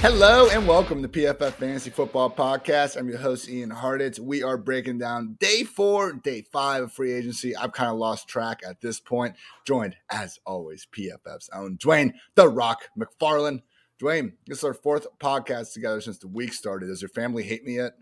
Hello and welcome to PFF Fantasy Football Podcast. I'm your host, Ian Hartitz. We are breaking down day four, day five of free agency. I've kind of lost track at this point. Joined, as always, PFF's own Dwain The Rock McFarland. Dwain, this is our fourth podcast together since the week started. Does your family hate me yet?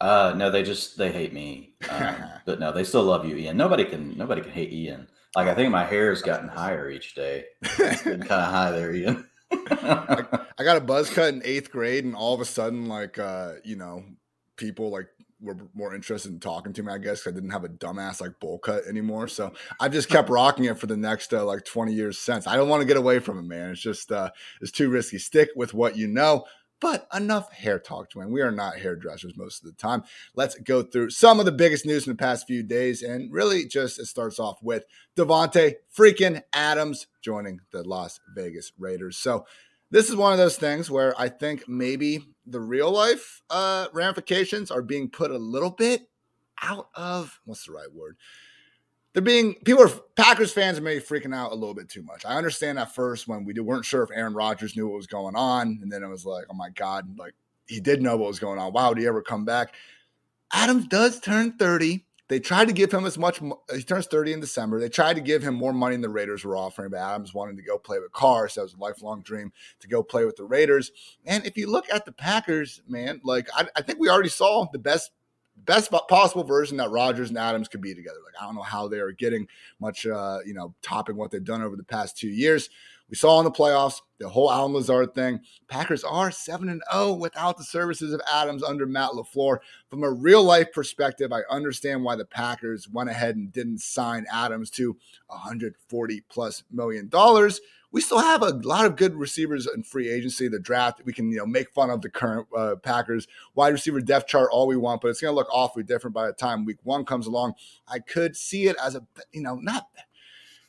Uh, no, they just they hate me. Um, but no, they still love you, Ian. Nobody can nobody can hate Ian. Like I think my hair has gotten higher each day. It's been kind of high there, Ian. I, I got a buzz cut in eighth grade, and all of a sudden, like uh, you know, people like were more interested in talking to me. I guess I didn't have a dumbass like bowl cut anymore. So I've just kept rocking it for the next uh, like twenty years since. I don't want to get away from it, man. It's just uh, it's too risky. Stick with what you know. But enough hair talk, Dwain. We are not hairdressers most of the time. Let's go through some of the biggest news in the past few days. And really, just it starts off with Davante freaking Adams joining the Las Vegas Raiders. So, this is one of those things where I think maybe the real life uh, ramifications are being put a little bit out of what's the right word? They're being people are Packers fans are maybe freaking out a little bit too much. I understand at first when we weren't sure if Aaron Rodgers knew what was going on, and then it was like, oh my god, like he did know what was going on. Wow, did he ever come back? Adams does turn thirty. They tried to give him as much. He turns thirty in December. They tried to give him more money than the Raiders were offering, but Adams wanted to go play with Carr, so it was a lifelong dream to go play with the Raiders. And if you look at the Packers, man, like I, I think we already saw the best best possible version that Rodgers and Adams could be together. Like I don't know how they are getting much, uh, you know, topping what they've done over the past two years. We saw in the playoffs the whole Allen Lazard thing. Packers are seven and 0 without the services of Adams under Matt LaFleur. From a real life perspective, I understand why the Packers went ahead and didn't sign Adams to 140 plus million dollars we still have a lot of good receivers in free agency. The draft, we can you know make fun of the current uh, Packers wide receiver depth chart all we want, but it's going to look awfully different by the time Week One comes along. I could see it as a you know not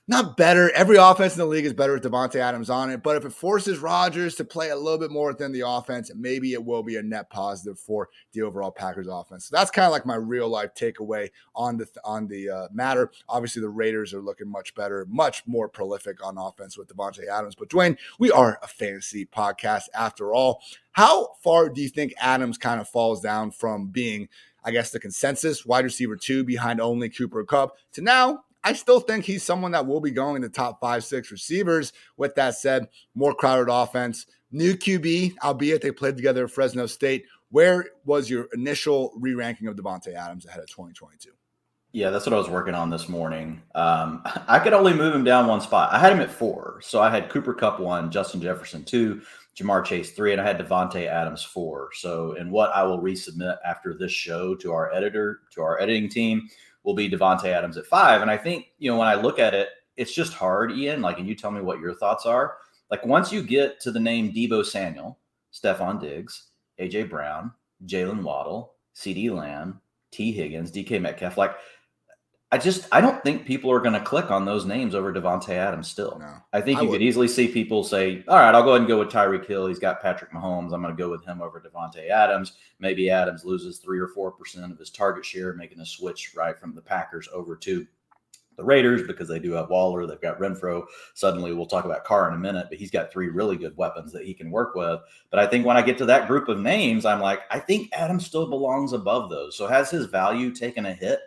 not better. Every offense in the league is better with Davante Adams on it. But if it forces Rodgers to play a little bit more within the offense, maybe it will be a net positive for the overall Packers offense. So that's kind of like my real life takeaway on the on the uh, matter. Obviously, the Raiders are looking much better, much more prolific on offense with Davante Adams. But Dwain, we are a fantasy podcast after all. How far do you think Adams kind of falls down from being? I guess the consensus wide receiver two behind only Cooper Kupp to now I still think he's someone that will be going in the top five, six receivers. With that said, more crowded offense, new QB, albeit they played together at Fresno State. Where was your initial re ranking of Davante Adams ahead of 2022? Yeah, that's what I was working on this morning. Um, I could only move him down one spot. I had him at four. So I had Cooper Kupp one, Justin Jefferson two, Ja'Marr Chase three, and I had Davante Adams four. So, in what I will resubmit after this show to our editor, to our editing team, will be Davante Adams at five. And I think, you know, when I look at it, it's just hard, Ian. Like, and you tell me what your thoughts are. Like, once you get to the name Deebo Samuel, Stefon Diggs, AJ Brown, Jaylen Waddle, CeeDee Lamb, Tee Higgins, DK Metcalf, like I just I don't think people are going to click on those names over Davante Adams. Still, no, I think I you would. could easily see people say, "All right, I'll go ahead and go with Tyreek Hill. He's got Patrick Mahomes. I'm going to go with him over Davante Adams. Maybe Adams loses three or four percent of his target share, making a switch right from the Packers over to the Raiders because they do have Waller. They've got Renfrow. Suddenly, we'll talk about Carr in a minute, but he's got three really good weapons that he can work with. But I think when I get to that group of names, I'm like, I think Adams still belongs above those. So has his value taken a hit?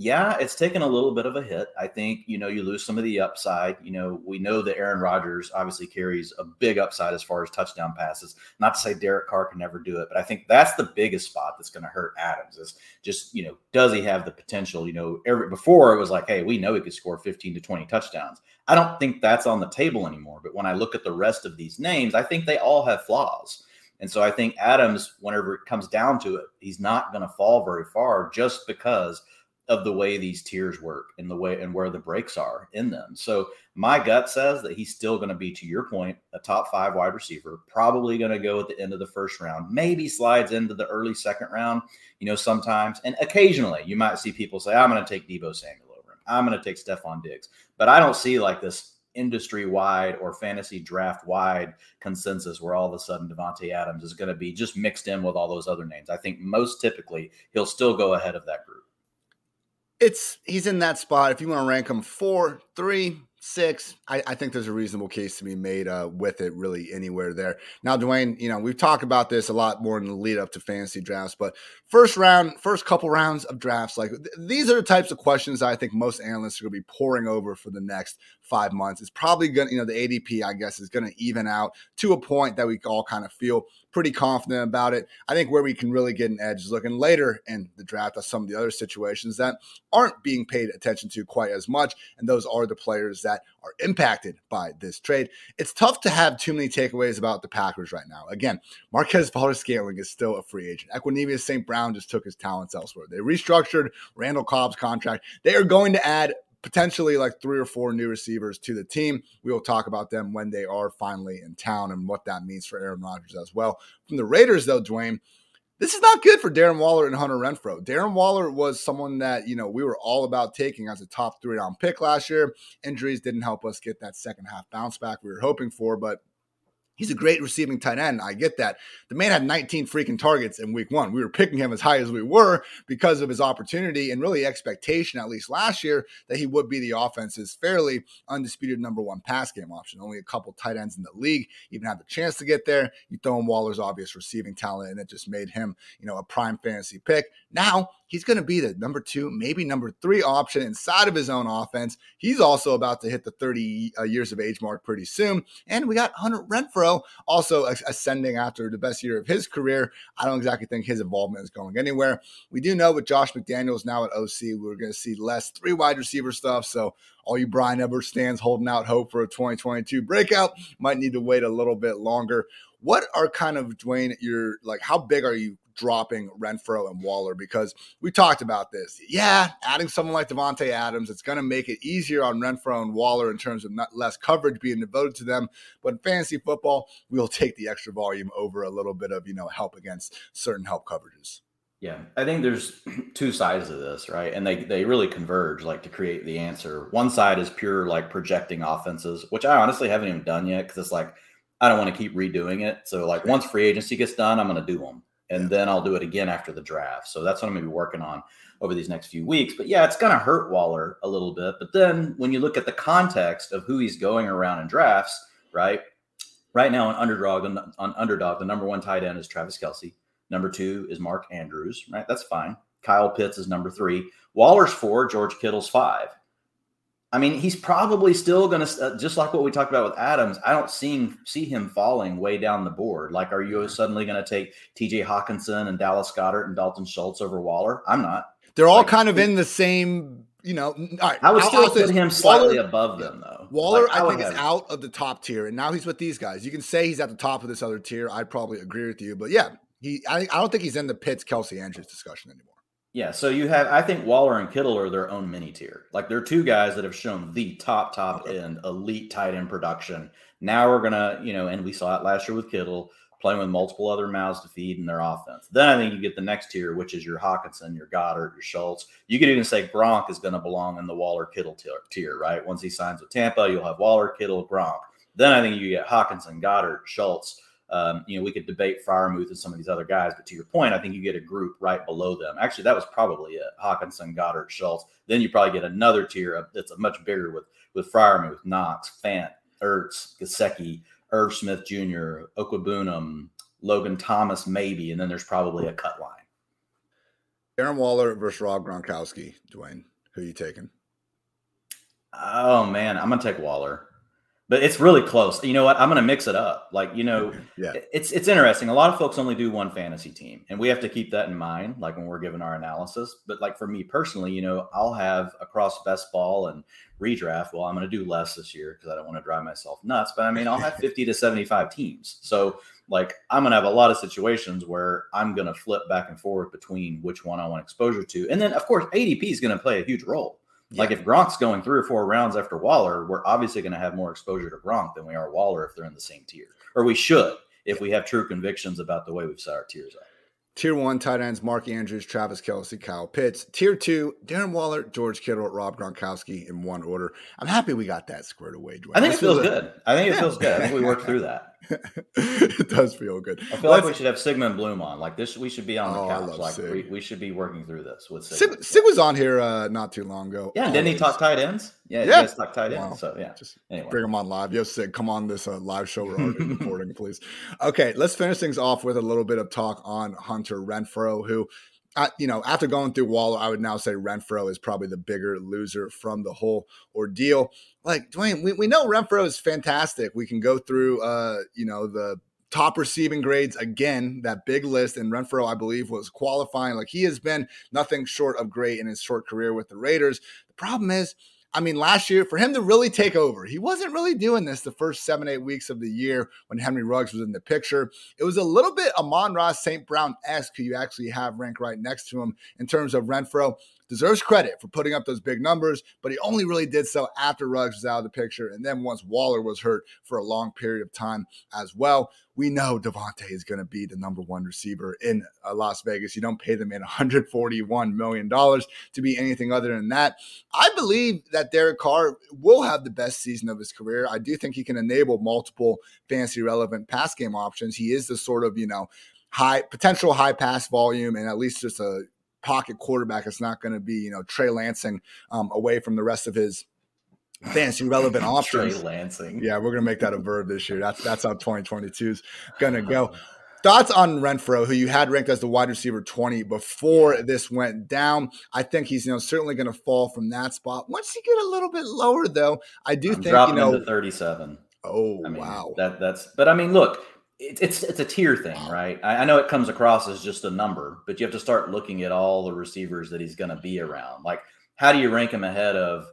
Yeah, it's taken a little bit of a hit. I think, you know, you lose some of the upside. You know, we know that Aaron Rodgers obviously carries a big upside as far as touchdown passes. Not to say Derek Carr can never do it, but I think that's the biggest spot that's going to hurt Adams is just, you know, does he have the potential? You know, every, before it was like, hey, we know he could score 15 to 20 touchdowns. I don't think that's on the table anymore. But when I look at the rest of these names, I think they all have flaws. And so I think Adams, whenever it comes down to it, he's not going to fall very far just because – of the way these tiers work and the way and where the breaks are in them. So my gut says that he's still going to be, to your point, a top five wide receiver, probably going to go at the end of the first round, maybe slides into the early second round, you know, sometimes. And occasionally you might see people say, I'm going to take Deebo Samuel over him. I'm going to take Stefon Diggs. But I don't see like this industry wide or fantasy draft wide consensus where all of a sudden Davante Adams is going to be just mixed in with all those other names. I think most typically he'll still go ahead of that group it's he's in that spot. If you want to rank him four, three, six, I, I think there's a reasonable case to be made uh, with it really anywhere there. Now, Dwain, you know, we've talked about this a lot more in the lead up to fantasy drafts, but first round, first couple rounds of drafts, like th- these are the types of questions I think most analysts are going to be pouring over for the next five months. It's probably going to, you know, the ADP, I guess, is going to even out to a point that we all kind of feel pretty confident about it. I think where we can really get an edge is looking later in the draft at some of the other situations that aren't being paid attention to quite as much. And those are the players that are impacted by this trade. It's tough to have too many takeaways about the Packers right now. Again, Marquez Valdes-Scantling is still a free agent. Equanimeous St. Brown just took his talents elsewhere. They restructured Randall Cobb's contract. They are going to add potentially like three or four new receivers to the team. We will talk about them when they are finally in town and what that means for Aaron Rodgers as well. From the Raiders, though, Dwain, this is not good for Darren Waller and Hunter Renfrow. Darren Waller was someone that, you know, we were all about taking as a top three round pick last year. Injuries didn't help us get that second half bounce back we were hoping for, but He's a great receiving tight end. I get that. The man had 19 freaking targets in week one. We were picking him as high as we were because of his opportunity and really expectation, at least last year, that he would be the offense's fairly undisputed number one pass game option. Only a couple tight ends in the league even had the chance to get there. You throw in Waller's obvious receiving talent, and it just made him, you know, a prime fantasy pick. Now he's going to be the number two, maybe number three option inside of his own offense. He's also about to hit the 30 uh, years of age mark pretty soon. And we got Hunter Renfrow also ascending after the best year of his career. I don't exactly think his involvement is going anywhere. We do know with Josh McDaniels now at OC, we're going to see less three wide receiver stuff. So all you Bryan Edwards stands holding out hope for a 2022 breakout might need to wait a little bit longer. What are kind of Dwain, your like how big are you dropping Renfrow and Waller because we talked about this. Yeah, adding someone like Davante Adams, it's going to make it easier on Renfrow and Waller in terms of not less coverage being devoted to them. But in fantasy football, we'll take the extra volume over a little bit of you know help against certain help coverages. Yeah, I think there's two sides of this, right? And they they really converge like to create the answer. One side is pure like projecting offenses, which I honestly haven't even done yet because it's like I don't want to keep redoing it. So like once free agency gets done, I'm going to do them and then I'll do it again after the draft. So that's what I'm going to be working on over these next few weeks. But yeah, it's going to hurt Waller a little bit. But then when you look at the context of who he's going around in drafts, right? Right now on underdog, on underdog, the number one tight end is Travis Kelce. Number two is Mark Andrews, right? That's fine. Kyle Pitts is number three. Waller's four. George Kittle's five. I mean, he's probably still going to uh, just like what we talked about with Adams. I don't see see him falling way down the board. Like, are you suddenly going to take T.J. Hockenson and Dallas Goedert and Dalton Schultz over Waller? I'm not. They're all like, kind of in the same. You know, right, I would still put him slightly Waller, above them, though. Waller, like, I, I think, is out of the top tier, and now he's with these guys. You can say he's at the top of this other tier. I'd probably agree with you, but yeah, he. I, I don't think he's in the Pitts, Kelce Andrews discussion anymore. Yeah, so you have I think Waller and Kittle are their own mini tier. Like they're two guys that have shown the top top okay. end elite tight end production. Now we're gonna, you know, and we saw it last year with Kittle playing with multiple other mouths to feed in their offense. Then I think you get the next tier, which is your Hockenson, your Goedert, your Schultz. You could even say Gronk is going to belong in the Waller Kittle tier, tier, right? Once he signs with Tampa, you'll have Waller, Kittle, Gronk. Then I think you get Hockenson, Goedert, Schultz. Um, you know, we could debate Freiermuth and some of these other guys, but to your point, I think you get a group right below them. Actually, that was probably it: Hockenson, Goedert, Schultz. Then you probably get another tier that's a much bigger with with Freiermuth, Knox, Fant, Ertz, Gesicki, Irv Smith Jr., Okwuegbunam, Logan Thomas, maybe, and then there's probably a cut line. Aaron Waller versus Rob Gronkowski. Dwain, who are you taking? Oh man, I'm gonna take Waller but it's really close. You know what? I'm going to mix it up. Like, you know, yeah. it's it's interesting. A lot of folks only do one fantasy team, and we have to keep that in mind like when we're giving our analysis. But like for me personally, you know, I'll have across best ball and redraft. Well, I'm going to do less this year because I don't want to drive myself nuts, but I mean, I'll have 50 to 75 teams. So, like I'm going to have a lot of situations where I'm going to flip back and forth between which one I want exposure to. And then of course, ADP is going to play a huge role. Yeah. Like if Gronk's going three or four rounds after Waller, we're obviously going to have more exposure to Gronk than we are Waller if they're in the same tier, or we should if we have true convictions about the way we've set our tiers up. Tier one tight ends: Mark Andrews, Travis Kelce, Kyle Pitts. Tier two: Darren Waller, George Kittle, Rob Gronkowski in one order. I'm happy we got that squared away. Dwain. I think it feels good. I think it yeah. feels good. I think we worked through that. it does feel good. I feel Let's, like we should have Sigmund Bloom on. Like this, we should be on the oh, couch. Like we, we, should be working through this with Sig. Sig, Sig was on here uh, not too long ago. Yeah, didn't he talk tight ends? Yeah, yeah. He talk tight ends. Wow. So yeah, just anyway. bring him on live. Yo, Sig, come on this uh, live show we're already recording, please. Okay, let's finish things off with a little bit of talk on Hunter Renfrow, who I, you know, after going through Waller, I would now say Renfrow is probably the bigger loser from the whole ordeal. Like Dwain, we, we know Renfrow is fantastic. We can go through, uh, you know, the top receiving grades again, that big list. And Renfrow, I believe, was qualifying. Like he has been nothing short of great in his short career with the Raiders. The problem is, I mean, last year, for him to really take over, he wasn't really doing this the first seven, eight weeks of the year when Henry Ruggs was in the picture. It was a little bit Amon-Ra St. Brown esque, who you actually have ranked right next to him in terms of Renfrow deserves credit for putting up those big numbers, but he only really did so after Ruggs was out of the picture and then once Waller was hurt for a long period of time as well. We know Davante is going to be the number one receiver in uh, Las Vegas. You don't pay them in $141 million to be anything other than that. I believe that Derek Carr will have the best season of his career. I do think he can enable multiple fancy relevant pass game options. He is the sort of, you know, high potential high pass volume and at least just a pocket quarterback. It's not going to be, you know, Trey Lansing um, away from the rest of his fantasy relevant options. Trey Lansing. Yeah, we're going to make that a verb this year. That's that's how 2022 is going to go. Thoughts on Renfrow, who you had ranked as the wide receiver 20 before this went down. I think he's you know certainly going to fall from that spot. Once you get a little bit lower, though, I do I'm think dropping you know him to 37. Oh I mean, wow, that that's. But I mean, look, it, it's it's a tier thing, right? I, I, know it comes across as just a number, but you have to start looking at all the receivers that he's going to be around. Like, how do you rank him ahead of,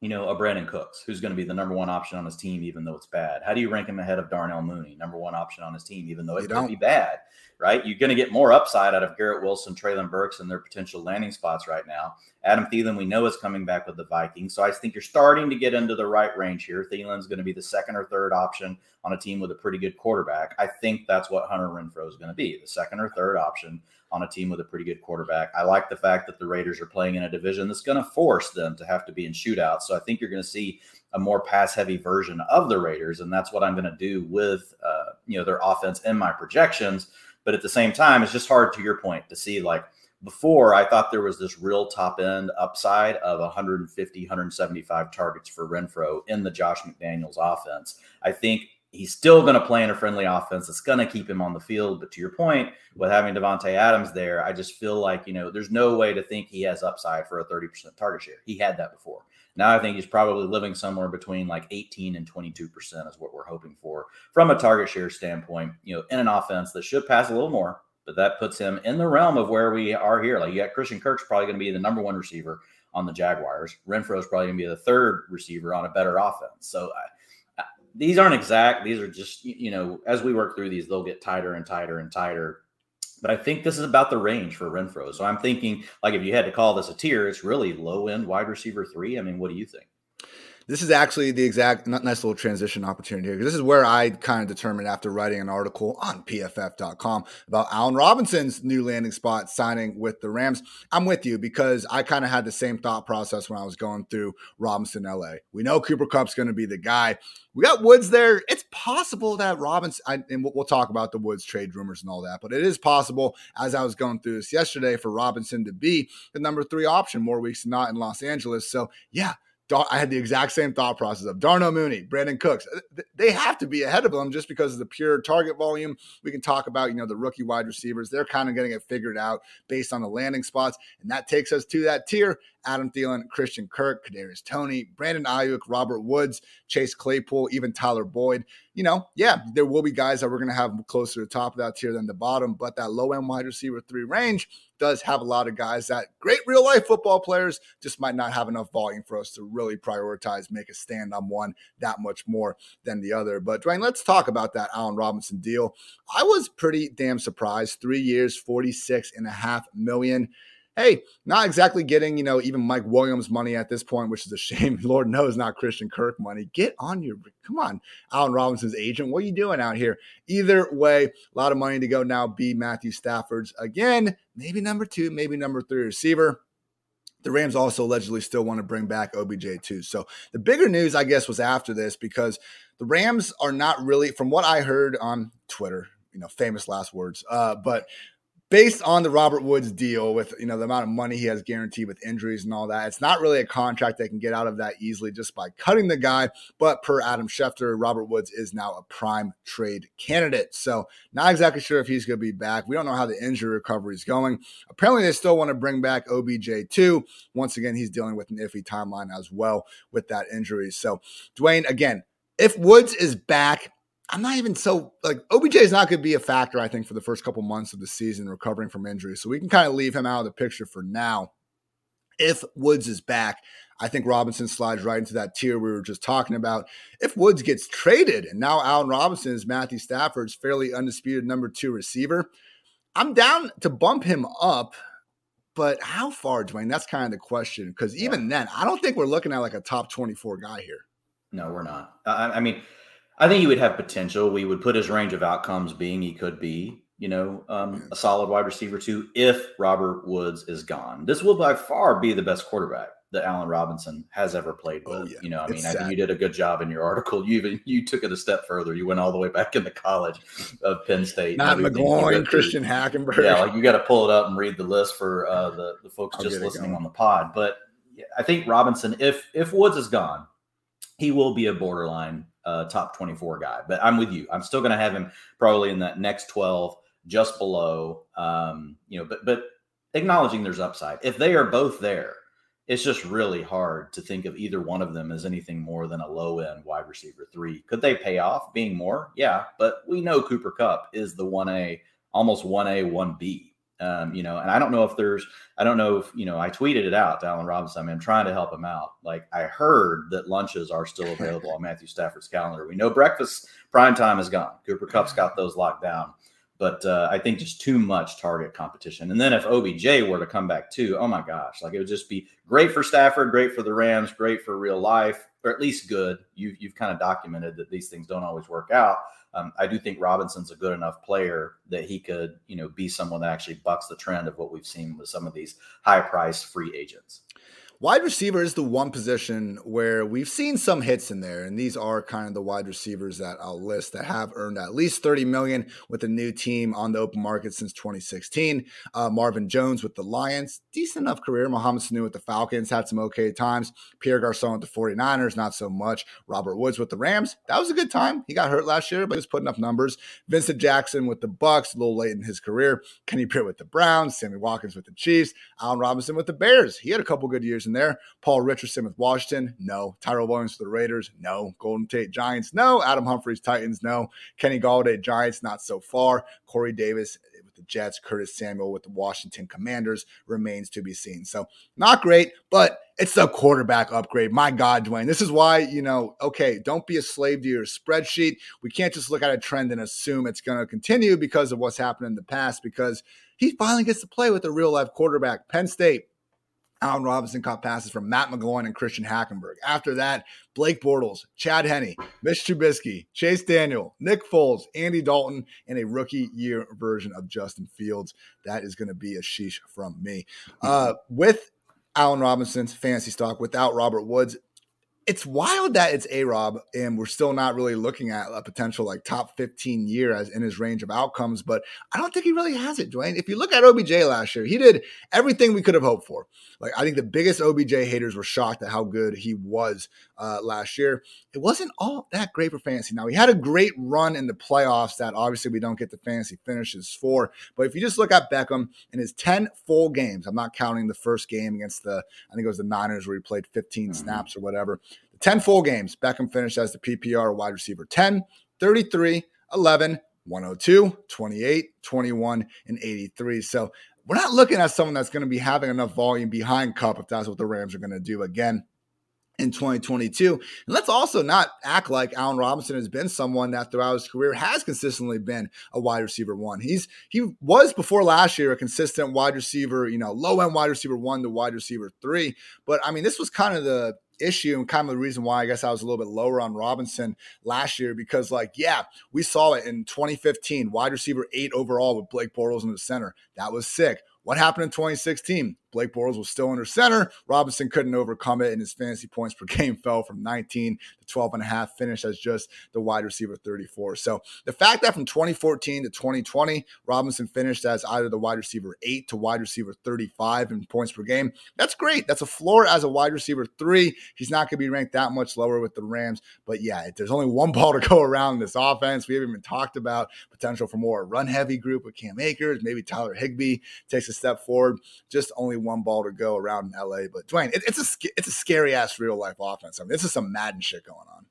you know, a Brandin Cooks, who's going to be the number one option on his team, even though it's bad? How do you rank him ahead of Darnell Mooney, number one option on his team, even though it could be bad? right? You're going to get more upside out of Garrett Wilson, Treylon Burks, and their potential landing spots right now. Adam Thielen, we know is coming back with the Vikings. So I think you're starting to get into the right range here. Thielen's going to be the second or third option on a team with a pretty good quarterback. I think that's what Hunter Renfrow is going to be the second or third option on a team with a pretty good quarterback. I like the fact that the Raiders are playing in a division that's going to force them to have to be in shootouts. So I think you're going to see a more pass heavy version of the Raiders. And that's what I'm going to do with, uh, you know, their offense in my projections. But at the same time, it's just hard to your point to see like before I thought there was this real top end upside of 150, 175 targets for Renfrow in the Josh McDaniels offense. I think he's still going to play in a friendly offense that's going to keep him on the field. But to your point, with having Davante Adams there, I just feel like, you know, there's no way to think he has upside for a 30% target share. He had that before. Now I think he's probably living somewhere between like 18 and 22% is what we're hoping for from a target share standpoint, you know, in an offense that should pass a little more, but that puts him in the realm of where we are here. Like you got Christian Kirk's probably going to be the number one receiver on the Jaguars. Renfrow is probably going to be the third receiver on a better offense. So I, these aren't exact. These are just, you know, as we work through these, they'll get tighter and tighter and tighter but I think this is about the range for Renfrow. So I'm thinking, like, if you had to call this a tier, it's really low end wide receiver three. I mean, what do you think? This is actually the exact nice little transition opportunity here. This is where I kind of determined after writing an article on pff.com about Allen Robinson's new landing spot signing with the Rams. I'm with you because I kind of had the same thought process when I was going through Robinson LA. We know Cooper Kupp's going to be the guy. We got Woods there. It's possible that Robinson, I, and we'll talk about the Woods trade rumors and all that, but it is possible, as I was going through this yesterday, for Robinson to be the number three option more weeks than not in Los Angeles. So, yeah, I had the exact same thought process of Darnell Mooney, Brandin Cooks. Uh, they have to be ahead of them just because of the pure target volume. We can talk about, you know, the rookie wide receivers. They're kind of getting it figured out based on the landing spots. And that takes us to that tier. Adam Thielen, Christian Kirk, Kadarius Toney, Brandon Aiyuk, Robert Woods, Chase Claypool, even Tyler Boyd. You know, yeah, there will be guys that we're going to have closer to the top of that tier than the bottom, but that low end wide receiver three range does have a lot of guys that great real life football players just might not have enough volume for us to really prioritize, make a stand on one that much more than the other. But Dwain, let's talk about that Allen Robinson deal. I was pretty damn surprised. Three years, 46 and a half million hey, not exactly getting, you know, even Mike Williams money at this point, which is a shame. Lord knows not Christian Kirk money. Get on your, come on, Allen Robinson's agent. What are you doing out here? Either way, a lot of money to go now. Be Matthew Stafford's again, maybe number two, maybe number three receiver. The Rams also allegedly still want to bring back OBJ too. So the bigger news, I guess, was after this because the Rams are not really, from what I heard on Twitter, you know, famous last words, uh, but based on the Robert Woods deal with you know the amount of money he has guaranteed with injuries and all that, it's not really a contract that can get out of that easily just by cutting the guy. But per Adam Schefter, Robert Woods is now a prime trade candidate. So not exactly sure if he's going to be back. We don't know how the injury recovery is going. Apparently, they still want to bring back OBJ too. Once again, he's dealing with an iffy timeline as well with that injury. So Dwain, again, if Woods is back I'm not even so like OBJ is not going to be a factor, I think, for the first couple months of the season recovering from injury. So we can kind of leave him out of the picture for now. If Woods is back, I think Robinson slides right into that tier we were just talking about. If Woods gets traded and now Allen Robinson is Matthew Stafford's fairly undisputed number two receiver, I'm down to bump him up. But how far, Dwain? That's kind of the question. Because even yeah. then, I don't think we're looking at like a top 24 guy here. No, we're not. I, I mean, I think he would have potential. We would put his range of outcomes being he could be, you know, um, a solid wide receiver too if Robert Woods is gone. This will by far be the best quarterback that Allen Robinson has ever played oh, with. Oh, yeah. You know, I mean, I think you did a good job in your article. You even you took it a step further. You went all the way back into college of Penn State. Not McGloin, Christian Hackenberg. Yeah, like you got to pull it up and read the list for uh, the the folks I'll just listening on the pod. But I think Robinson, if if Woods is gone, he will be a borderline uh, top 24 guy. But I'm with you. I'm still going to have him probably in that next 12, just below. Um, you know, but but acknowledging there's upside. If they are both there, it's just really hard to think of either one of them as anything more than a low end wide receiver three. Could they pay off being more? Yeah, but we know Cooper Kupp is the 1A, almost 1A, 1B. Um, you know, and I don't know if there's, I don't know if, you know, I tweeted it out to Allen Robinson. I mean, I'm trying to help him out. Like I heard that lunches are still available on Matthew Stafford's calendar. We know breakfast prime time is gone. Cooper Kupp's got those locked down. But uh, I think just too much target competition. And then if OBJ were to come back too, oh my gosh, like it would just be great for Stafford, great for the Rams, great for real life, or at least good. You, you've kind of documented that these things don't always work out um, I do think Robinson's a good enough player that he could, you know, be someone that actually bucks the trend of what we've seen with some of these high priced free agents. Wide receiver is the one position where we've seen some hits in there, and these are kind of the wide receivers that I'll list that have earned at least 30 million with a new team on the open market since 2016. Uh, Marvin Jones with the Lions, decent enough career. Mohamed Sanu with the Falcons had some okay times. Pierre Garcon with the 49ers, not so much. Robert Woods with the Rams, that was a good time. He got hurt last year, but he was putting up numbers. Vincent Jackson with the Bucks, a little late in his career. Kenny Britt with the Browns, Sammy Watkins with the Chiefs, Allen Robinson with the Bears. He had a couple good years there. Paul Richardson with Washington, no. Tyrell Williams for the Raiders, no. Golden Tate Giants, no. Adam Humphries Titans, no. Kenny Golladay Giants, not so far. Corey Davis with the Jets, Curtis Samuel with the Washington Commanders remains to be seen. So not great, but it's a quarterback upgrade. My God, Dwain. This is why, you know, okay, don't be a slave to your spreadsheet. We can't just look at a trend and assume it's going to continue because of what's happened in the past, because he finally gets to play with a real life quarterback. Penn State, Allen Robinson caught passes from Matt McGloin and Christian Hackenberg. After that, Blake Bortles, Chad Henne, Mitch Trubisky, Chase Daniel, Nick Foles, Andy Dalton, and a rookie year version of Justin Fields. That is going to be a sheesh from me. Uh, with Allen Robinson's fantasy stock, without Robert Woods, it's wild that it's A Rob and we're still not really looking at a potential like top 15 year as in his range of outcomes, but I don't think he really has it, Dwain. If you look at OBJ last year, he did everything we could have hoped for. Like, I think the biggest OBJ haters were shocked at how good he was uh, last year. It wasn't all that great for fantasy. Now, he had a great run in the playoffs that obviously we don't get the fantasy finishes for, but if you just look at Beckham in his 10 full games, I'm not counting the first game against the, I think it was the Niners where he played 15 mm-hmm. snaps or whatever 10 full games, Beckham finished as the PPR wide receiver 10, 33, 11, 102, 28, 21, and 83. So we're not looking at someone that's going to be having enough volume behind Kupp if that's what the Rams are going to do again in 2022. And let's also not act like Allen Robinson has been someone that throughout his career has consistently been a wide receiver one. He's he was before last year a consistent wide receiver, you know, low end wide receiver one to wide receiver three. But I mean, this was kind of the issue and kind of the reason why I guess I was a little bit lower on Robinson last year because, like, yeah, we saw it in 2015, wide receiver eight overall with Blake Bortles in the center. That was sick. What happened in 2016? Blake Bortles was still under center. Robinson couldn't overcome it, and his fantasy points per game fell from 19 to 12 and a half, finished as just the wide receiver 34. So the fact that from 2014 to 2020, Robinson finished as either the wide receiver 8 to wide receiver 35 in points per game, that's great. That's a floor as a wide receiver 3. He's not going to be ranked that much lower with the Rams. But yeah, there's only one ball to go around in this offense. We haven't even talked about potential for more run heavy group with Cam Akers. Maybe Tyler Higbee takes a step forward. Just only one ball to go around in LA. But Dwain, it, it's a it's a scary ass real life offense. I mean, this is some Madden shit going on.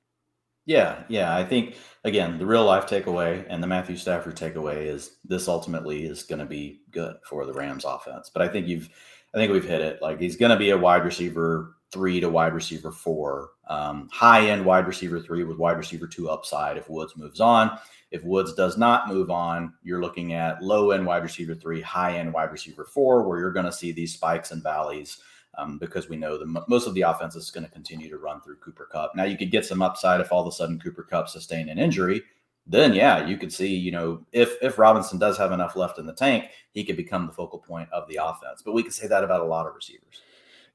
Yeah, yeah. I think again, the real life takeaway and the Matthew Stafford takeaway is this ultimately is going to be good for the Rams offense. But I think you've, I think we've hit it. Like he's going to be a wide receiver three to wide receiver four, um, high end wide receiver three with wide receiver two upside if Woods moves on. If Woods does not move on, you're looking at low end wide receiver three, high end wide receiver four, where you're going to see these spikes and valleys um, because we know that most of the offense is going to continue to run through Cooper Kupp. Now, you could get some upside if all of a sudden Cooper Kupp sustained an injury. Then, yeah, you could see, you know, if if Robinson does have enough left in the tank, he could become the focal point of the offense. But we could say that about a lot of receivers.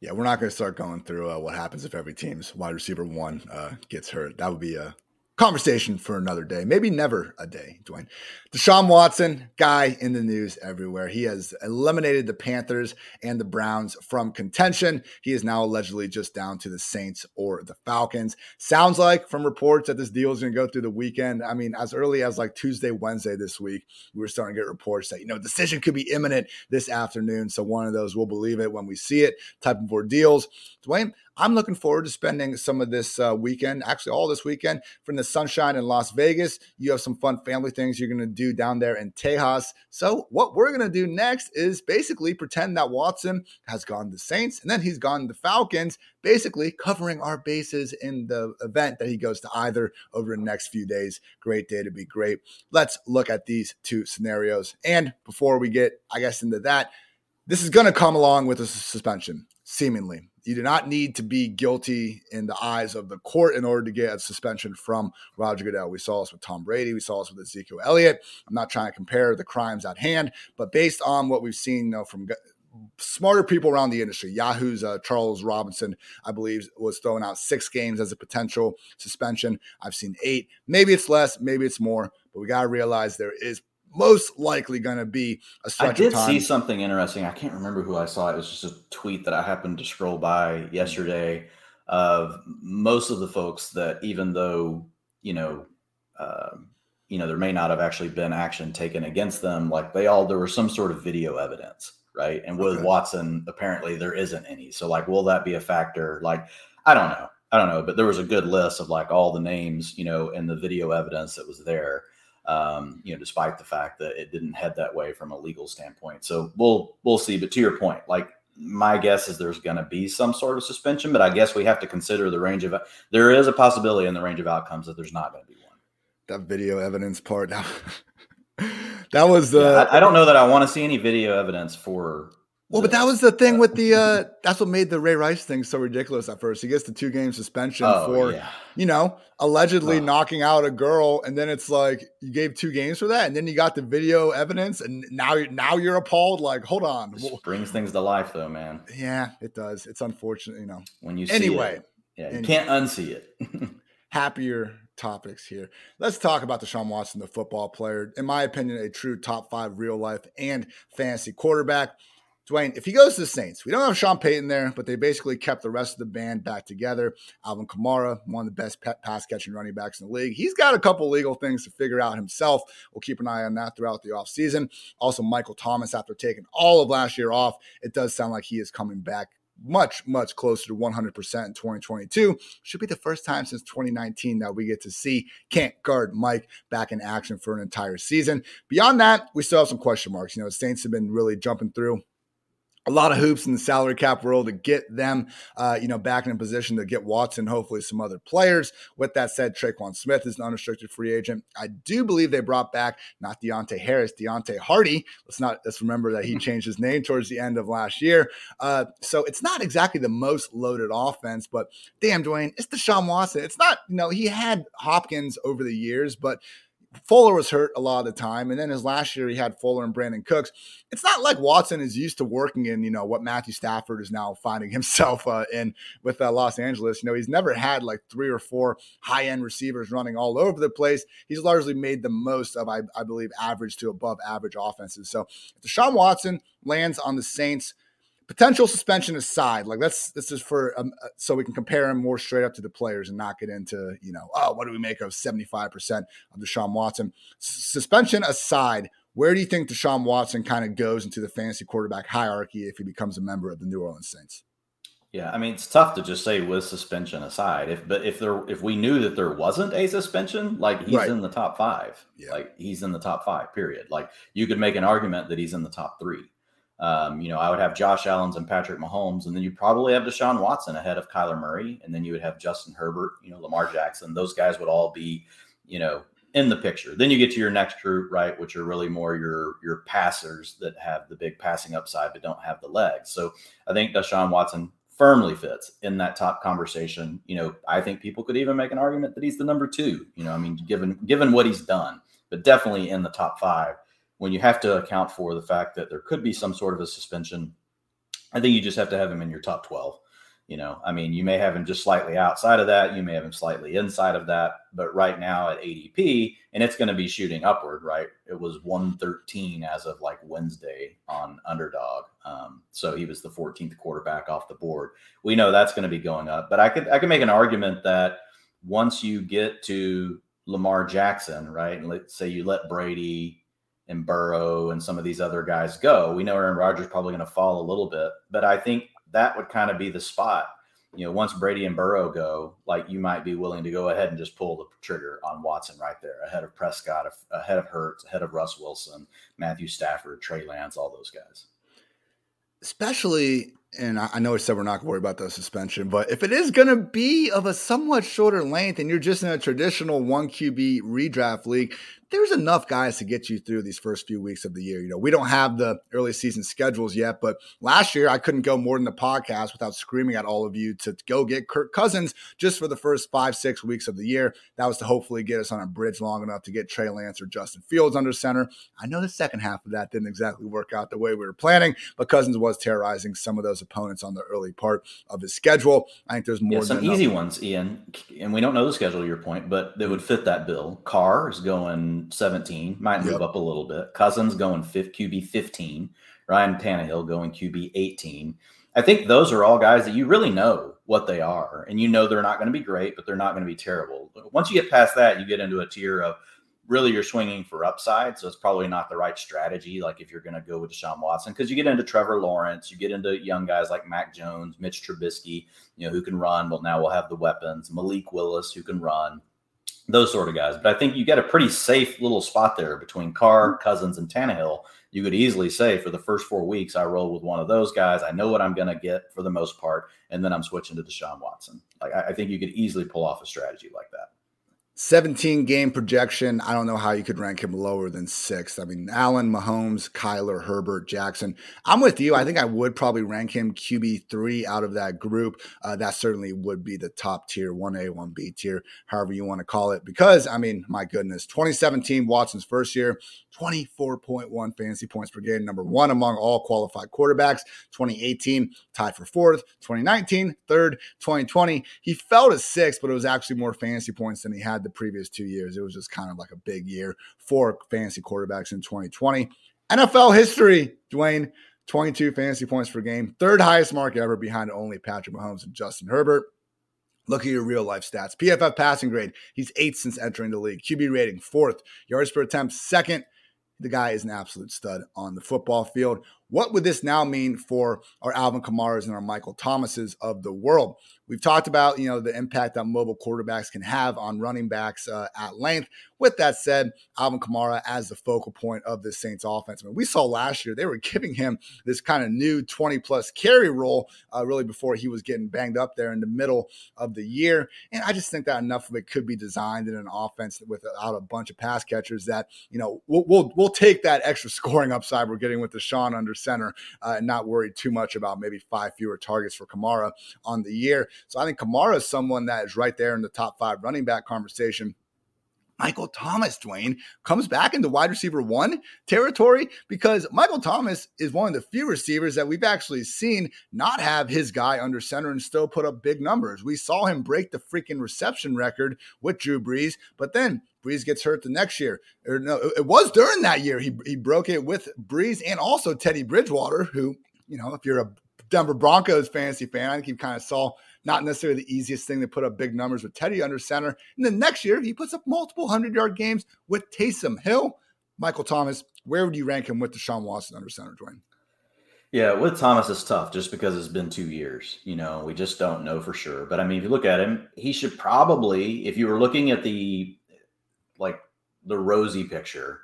Yeah, we're not going to start going through uh, what happens if every team's wide receiver one uh, gets hurt. That would be a conversation for another day, maybe never a day, Dwain. Deshaun Watson, guy in the news everywhere. He has eliminated the Panthers and the Browns from contention. He is now allegedly just down to the Saints or the Falcons. Sounds like from reports that this deal is going to go through the weekend. I mean, as early as like Tuesday, Wednesday this week, we were starting to get reports that, you know, decision could be imminent this afternoon. So one of those, we'll believe it when we see it type of ordeals. Dwain, I'm looking forward to spending some of this uh, weekend, actually all this weekend, from the sunshine in Las Vegas. You have some fun family things you're going to do down there in Tejas. So what we're going to do next is basically pretend that Watson has gone to Saints and then he's gone to Falcons, basically covering our bases in the event that he goes to either over the next few days. Great day to be great. Let's look at these two scenarios. And before we get, I guess, into that, this is going to come along with a suspension, seemingly. You do not need to be guilty in the eyes of the court in order to get a suspension from Roger Goodell. We saw this with Tom Brady. We saw this with Ezekiel Elliott. I'm not trying to compare the crimes at hand, but based on what we've seen know, from smarter people around the industry. Yahoo's uh, Charles Robinson, I believe, was throwing out six games as a potential suspension. I've seen eight. Maybe it's less, maybe it's more, but we got to realize there is most likely going to be a stretch I did see something interesting. I can't remember who I saw. It was just a tweet that I happened to scroll by yesterday of most of the folks that even though, you know, uh, you know, there may not have actually been action taken against them, like they all, there was some sort of video evidence, right? And with okay. Watson, apparently there isn't any. So, like, will that be a factor? Like, I don't know. I don't know, but there was a good list of like all the names, you know, and the video evidence that was there um, you know, despite the fact that it didn't head that way from a legal standpoint. So we'll we'll see. But to your point, like my guess is there's going to be some sort of suspension, but I guess we have to consider the range of there is a possibility in the range of outcomes that there's not going to be one. That video evidence part now. that was the. Yeah, I, I, don't know that I want to see any video evidence for well, but that was the thing with the uh that's what made the Ray Rice thing so ridiculous at first. He gets the two game suspension oh, for yeah. you know, allegedly oh. knocking out a girl and then it's like you gave two games for that and then you got the video evidence and now now you're appalled like hold on. brings things to life though, man. Yeah, it does. It's unfortunate, you know. When you Anyway, Yeah, you and can't unsee it. happier topics here. Let's talk about Deshaun Watson, the football player. In my opinion, a true top five real life and fantasy quarterback. Dwain, if he goes to the Saints, we don't have Sean Payton there, but they basically kept the rest of the band back together. Alvin Kamara, one of the best pass catching running backs in the league. He's got a couple legal things to figure out himself. We'll keep an eye on that throughout the offseason. Also, Michael Thomas, after taking all of last year off, it does sound like he is coming back much, much closer to 100% in 2022. Should be the first time since 2019 that we get to see can't guard Mike back in action for an entire season. Beyond that, we still have some question marks. You know, the Saints have been really jumping through a lot of hoops in the salary cap world to get them, uh, you know, back in a position to get Watson, hopefully some other players. With that said, Tre'Quan Smith is an unrestricted free agent. I do believe they brought back not Deonte Harris, Deonte Hardy. Let's not let's remember that he changed his name towards the end of last year. Uh, so it's not exactly the most loaded offense, but damn, Dwain, it's Deshaun Watson. It's not, you know, he had Hopkins over the years, but Fuller was hurt a lot of the time, and then his last year he had Fuller and Brandin Cooks. It's not like Watson is used to working in you know what Matthew Stafford is now finding himself uh, in with uh, Los Angeles. You know he's never had like three or four high end receivers running all over the place. He's largely made the most of I, I believe average to above average offenses. So if Deshaun Watson lands on the Saints potential suspension aside, like let's this is for um, uh, so we can compare him more straight up to the players and not get into you know oh what do we make of seventy five percent of Deshaun Watson suspension aside. Where do you think Deshaun Watson kind of goes into the fantasy quarterback hierarchy if he becomes a member of the New Orleans Saints? Yeah, I mean it's tough to just say with suspension aside. If but if there if we knew that there wasn't a suspension, like he's right. in the top five, yeah. like he's in the top five. Period. Like you could make an argument that he's in the top three. Um, you know, I would have Josh Allen's and Patrick Mahomes, and then you probably have Deshaun Watson ahead of Kyler Murray, and then you would have Justin Herbert, you know, Lamar Jackson. Those guys would all be, you know, in the picture. Then you get to your next group, right, which are really more your your passers that have the big passing upside but don't have the legs. So I think Deshaun Watson firmly fits in that top conversation. You know, I think people could even make an argument that he's the number two. You know, I mean, given given what he's done, but definitely in the top five when you have to account for the fact that there could be some sort of a suspension, I think you just have to have him in your top 12. You know, I mean, you may have him just slightly outside of that, you may have him slightly inside of that, but right now at ADP, and it's going to be shooting upward, right? It was 113 as of like Wednesday on underdog. Um, so he was the 14th quarterback off the board. We know that's going to be going up, but I could I could make an argument that once you get to Lamar Jackson, right? And let's say you let Brady, and Burrow and some of these other guys go. We know Aaron Rodgers probably going to fall a little bit, but I think that would kind of be the spot. You know, once Brady and Burrow go, like you might be willing to go ahead and just pull the trigger on Watson right there, ahead of Prescott, ahead of Hurts, ahead of Russ Wilson, Matthew Stafford, Trey Lance, all those guys. Especially, and I know I said we're not going to worry about the suspension, but if it is going to be of a somewhat shorter length and you're just in a traditional one QB redraft league, there's enough guys to get you through these first few weeks of the year. You know, we don't have the early season schedules yet, but last year I couldn't go more than the podcast without screaming at all of you to go get Kirk Cousins just for the first five, six weeks of the year. That was to hopefully get us on a bridge long enough to get Trey Lance or Justin Fields under center. I know the second half of that didn't exactly work out the way we were planning, but Cousins was terrorizing some of those opponents on the early part of his schedule. I think there's more yeah, some easy ones, Ian, and we don't know the schedule. Your point, but they would fit that bill. Carr is going 17, might move yep. up a little bit. Cousins going fifth, QB 15. Ryan Tannehill going QB 18. I think those are all guys that you really know what they are, and you know they're not going to be great, but they're not going to be terrible. Once you get past that, you get into a tier of really you're swinging for upside, so it's probably not the right strategy. Like if you're going to go with Deshaun Watson, because you get into Trevor Lawrence, you get into young guys like Mac Jones, Mitch Trubisky, you know who can run. Well, now we'll have the weapons. Malik Willis who can run those sort of guys. But I think you get a pretty safe little spot there between Carr, mm-hmm. Cousins, and Tannehill. You could easily say for the first four weeks, I roll with one of those guys. I know what I'm going to get for the most part, and then I'm switching to Deshaun Watson. Like I, I think you could easily pull off a strategy like that. 17 game projection. I don't know how you could rank him lower than sixth. I mean, Allen, Mahomes, Kyler, Herbert, Jackson. I'm with you. I think I would probably rank him QB3 out of that group. Uh, that certainly would be the top tier, 1A, 1B tier, however you want to call it. Because, I mean, my goodness, 2017, Watson's first year, 24.1 fantasy points per game, number one among all qualified quarterbacks. 2018, tied for fourth. 2019, third. 2020, he fell to sixth, but it was actually more fantasy points than he had the previous two years. It was just kind of like a big year for fantasy quarterbacks in 2020. NFL history, Dwain, 22 fantasy points per game, third highest mark ever behind only Patrick Mahomes and Justin Herbert. Look at your real life stats. PFF passing grade, he's eighth since entering the league. QB rating, fourth. Yards per attempt, second. The guy is an absolute stud on the football field. What would this now mean for our Alvin Kamara's and our Michael Thomases of the world? We've talked about you know the impact that mobile quarterbacks can have on running backs uh, at length. With that said, Alvin Kamara as the focal point of the Saints offense. I mean, we saw last year they were giving him this kind of new 20 plus carry role uh, really before he was getting banged up there in the middle of the year. And I just think that enough of it could be designed in an offense without a bunch of pass catchers that you know we'll we'll, we'll take that extra scoring upside we're getting with Deshaun under center uh, and not worry too much about maybe five fewer targets for Kamara on the year. So I think Kamara is someone that is right there in the top five running back conversation. Michael Thomas, Dwain, comes back into wide receiver one territory because Michael Thomas is one of the few receivers that we've actually seen not have his guy under center and still put up big numbers. We saw him break the freaking reception record with Drew Brees, but then Brees gets hurt the next year. Or no, it was during that year he, he broke it with Brees and also Teddy Bridgewater, who, you know, if you're a Denver Broncos fantasy fan, I think he kind of saw not necessarily the easiest thing to put up big numbers with Teddy under center. And then next year, he puts up multiple 100 yard games with Taysom Hill. Michael Thomas, where would you rank him with Deshaun Watson under center, Dwain? Yeah, with Thomas it's tough just because it's been two years. You know, we just don't know for sure. But I mean, if you look at him, he should probably, if you were looking at the like the rosy picture,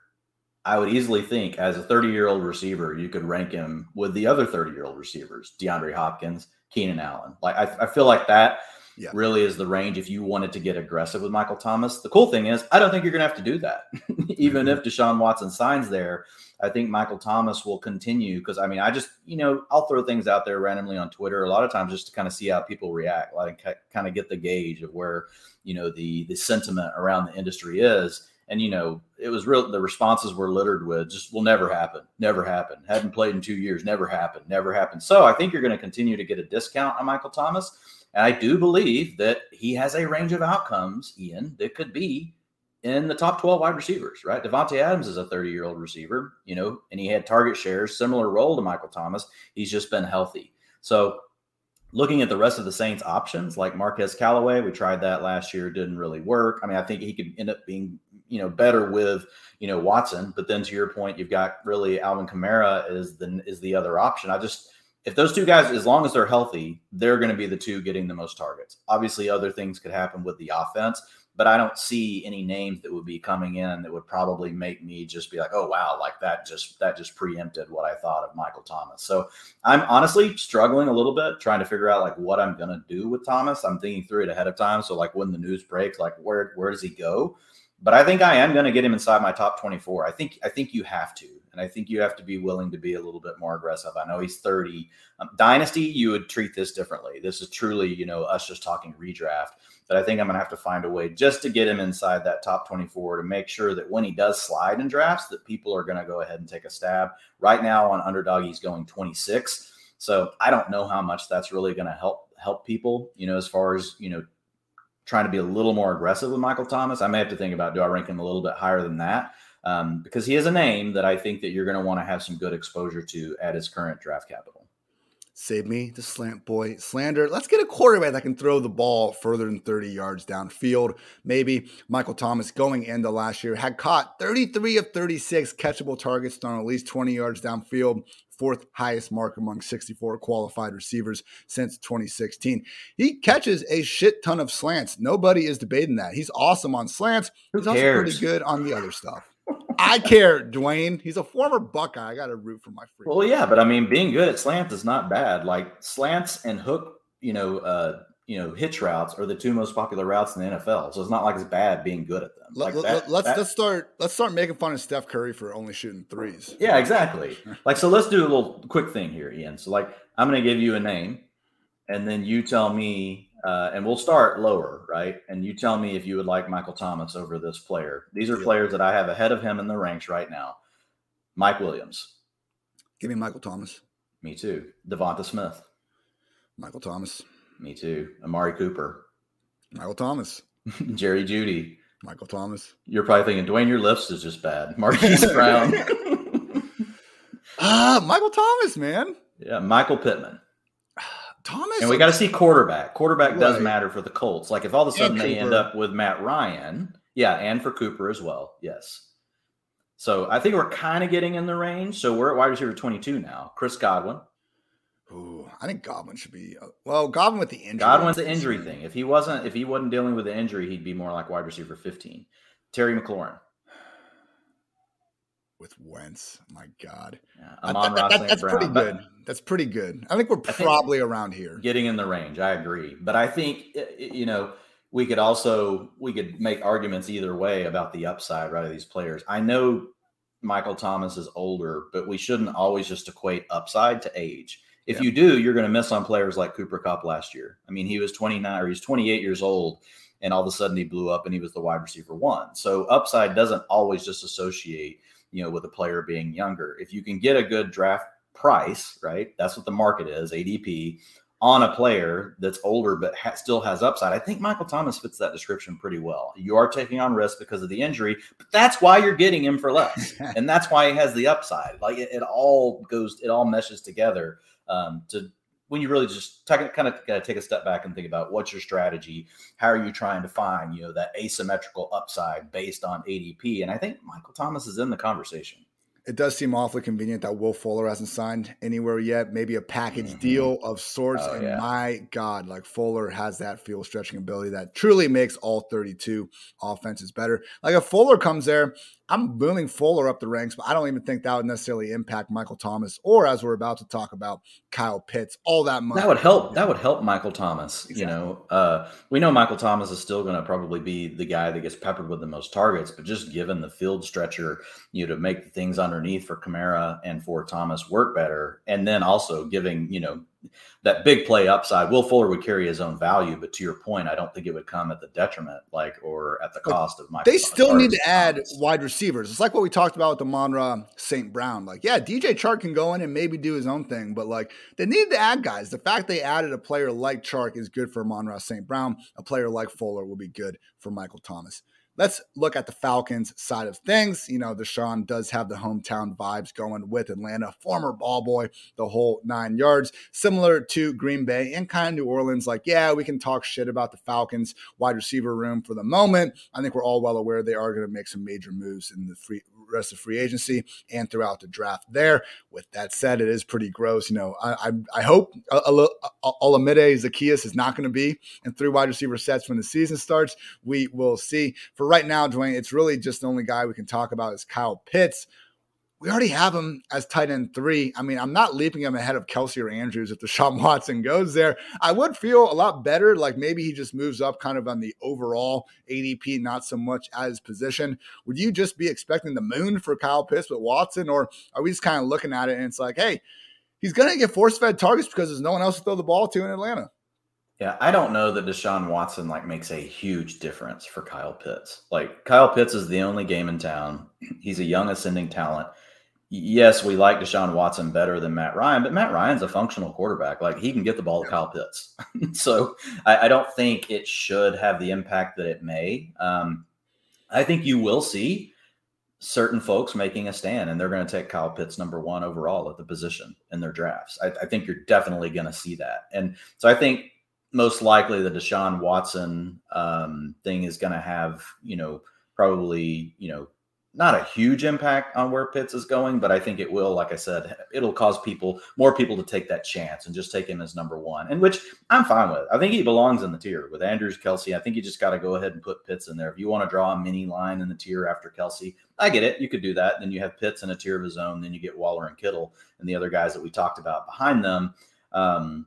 I would easily think as a 30 year old receiver, you could rank him with the other 30 year old receivers, DeAndre Hopkins, Keenan Allen. Like I, I feel like that yeah. really is the range if you wanted to get aggressive with Michael Thomas. The cool thing is, I don't think you're going to have to do that. Even mm-hmm. if Deshaun Watson signs there, I think Michael Thomas will continue because I mean, I just, you know, I'll throw things out there randomly on Twitter a lot of times just to kind of see how people react, like kind of get the gauge of where, you know, the the sentiment around the industry is. And you know, it was real. The responses were littered with just will never happen, never happen. Hadn't played in two years, never happened, never happened. So I think you're going to continue to get a discount on Michael Thomas. And I do believe that he has a range of outcomes, Ian, that could be in the top 12 wide receivers, right? Davante Adams is a 30 year old receiver, you know, and he had target shares, similar role to Michael Thomas. He's just been healthy. So looking at the rest of the Saints options, like Marquez Callaway, we tried that last year, didn't really work. I mean, I think he could end up being you know better with you know Watson. But then to your point, you've got really Alvin Kamara is the is the other option. I just if those two guys, as long as they're healthy, they're going to be the two getting the most targets. Obviously, other things could happen with the offense, but I don't see any names that would be coming in that would probably make me just be like, oh wow, like that just that just preempted what I thought of Michael Thomas. So I'm honestly struggling a little bit trying to figure out like what I'm gonna do with Thomas. I'm thinking through it ahead of time. So like when the news breaks, like where where does he go? but I think I am to get him inside my top 24. I think I think you have to, and I think you have to be willing to be a little bit more aggressive. I know he's 30. Um, Dynasty, you would treat this differently. This is truly, you know, us just talking redraft. But I think I'm going to have to find a way just to get him inside that top 24 to make sure that when he does slide in drafts, that people are going to go ahead and take a stab. Right now on underdog, he's going 26. So I don't know how much that's really going to help help people, you know, as far as, you know, trying to be a little more aggressive with Michael Thomas, I may have to think about do I rank him a little bit higher than that? Um, because he is a name that I think that you're going to want to have some good exposure to at his current draft capital. Save me the slant boy slander. Let's get a quarterback that can throw the ball further than 30 yards downfield. Maybe Michael Thomas going into last year had caught 33 of 36 catchable targets thrown at least 20 yards downfield fourth highest mark among 64 qualified receivers since 2016. He catches a shit ton of slants. Nobody is debating that. He's awesome on slants. He's also pretty good on the other stuff. I care, Dwain. He's a former Buckeye. I got to root for my free. Well, yeah, but I mean, being good at slants is not bad. Like slants and hook, you know, uh, you know, hitch routes are the two most popular routes in the NFL. So it's not like it's bad being good at them. Like let, that, let's that- let's start let's start making fun of Steph Curry for only shooting threes. Yeah, exactly. Like, so let's do a little quick thing here, Ian. So, like, I'm going to give you a name, and then you tell me, uh, and we'll start lower, right? And you tell me if you would like Michael Thomas over this player. These are Deal. players that I have ahead of him in the ranks right now. Mike Williams, Give me Michael Thomas. me too. DeVonta Smith, Michael Thomas. me too. Amari Cooper, Michael Thomas. Jerry Jeudy. Michael Thomas. You're probably thinking Dwain, your lifts is just bad. Marquise Brown. Ah, Michael Thomas, man. yeah, Michael Pittman. Thomas. And we got to see quarterback. Quarterback does matter for the Colts. Like if all of a sudden And they end up with Matt Ryan, yeah, and for Cooper as well. Yes. So I think we're kind of getting in the range. So we're at wide receiver 22 now. Chris Godwin. Ooh, I think Godwin should be. Uh, well, Godwin with the injury. Godwin's the injury thing. If he wasn't, if he wasn't dealing with the injury, he'd be more like wide receiver 15. Terry McLaurin. With Wentz. My God, Yeah. Amon that- that- that's Brown. pretty good. That's pretty good. I think we're think- probably around here. getting in the range. I agree, but I think you know we could also we could make arguments either way about the upside right of these players. I know Michael Thomas is older, but we shouldn't always just equate upside to age. If Yeah. you do, you're going to miss on players like Cooper Kupp last year. I mean, he was 29 or he's 28 years old, and all of a sudden he blew up and he was the wide receiver one. So upside doesn't always just associate you know with a player being younger. If you can get a good draft price, right? That's what the market is, ADP on a player that's older but ha- still has upside. I think Michael Thomas fits that description pretty well. You are taking on risk because of the injury, but that's why you're getting him for less, and that's why he has the upside. Like it, it all goes, it all meshes together um, to when you really just kind of take a step back and think about what's your strategy. How are you trying to find you know that asymmetrical upside based on ADP? And I think Michael Thomas is in the conversation. It does seem awfully convenient that Will Fuller hasn't signed anywhere yet. Maybe a package Mhm. deal of sorts. Oh, and yeah. my God, like Fuller has that field stretching ability that truly makes all 32 offenses better. Like if Fuller comes there, I'm booming Fuller up the ranks, but I don't even think that would necessarily impact Michael Thomas or, as we're about to talk about, Kyle Pitts all that much. That would help. That would help Michael Thomas. You know, uh, we know Michael Thomas is still going to probably be the guy that gets peppered with the most targets, but just given the field stretcher, you know, to make the things underneath for Kamara and for Thomas work better, and then also giving you know that big play upside. Will Fuller would carry his own value, but to your point, I don't think it would come at the detriment, like or at the cost of Michael. They still need to add Thomas. wide receivers. It's like what we talked about with the Amon-Ra St. Brown. Like, yeah, DJ Chark can go in and maybe do his own thing, but like they need to add guys. The fact they added a player like Chark is good for Amon-Ra St. Brown. A player like Fuller will be good for Michael Thomas. Let's look at the Falcons side of things. You know, Deshaun does have the hometown vibes going with Atlanta, former ball boy, the whole nine yards, similar to Green Bay and kind of New Orleans. Like, yeah, we can talk shit about the Falcons wide receiver room for the moment. I think we're all well aware they are going to make some major moves in the free rest of free agency and throughout the draft there. With that said, it is pretty gross. You know, I I, I hope Olamide Zaccheaus is not going to be in three wide receiver sets when the season starts. We will see. For right now, Dwain, it's really just the only guy we can talk about is Kyle Pitts. We already have him as tight end three. I mean, I'm not leaping him ahead of Kelce or Andrews if Deshaun Watson goes there. I would feel a lot better. Like maybe he just moves up kind of on the overall ADP, not so much as position. Would you just be expecting the moon for Kyle Pitts with Watson, or are we just kind of looking at it and it's like, hey, he's going to get force fed targets because there's no one else to throw the ball to in Atlanta? Yeah, I don't know that Deshaun Watson like makes a huge difference for Kyle Pitts. Like Kyle Pitts is the only game in town. He's a young ascending talent. Yes, we like Deshaun Watson better than Matt Ryan, but Matt Ryan's a functional quarterback. Like he can get the ball to Kyle Pitts. so I, I, don't think it should have the impact that it may. Um, I think you will see certain folks making a stand and they're going to take Kyle Pitts number one overall at the position in their drafts. I, I think you're definitely going to see that. And so I think most likely the Deshaun Watson um, thing is going to have, you know, probably, you know, not a huge impact on where Pitts is going, but I think it will, like I said, it'll cause people, more people to take that chance and just take him as number one, and which I'm fine with. I think he belongs in the tier with Andrews, Kelce. I think you just got to go ahead and put Pitts in there. If you want to draw a mini line in the tier after Kelce, I get it. You could do that. Then you have Pitts in a tier of his own. Then you get Waller and Kittle and the other guys that we talked about behind them. Um,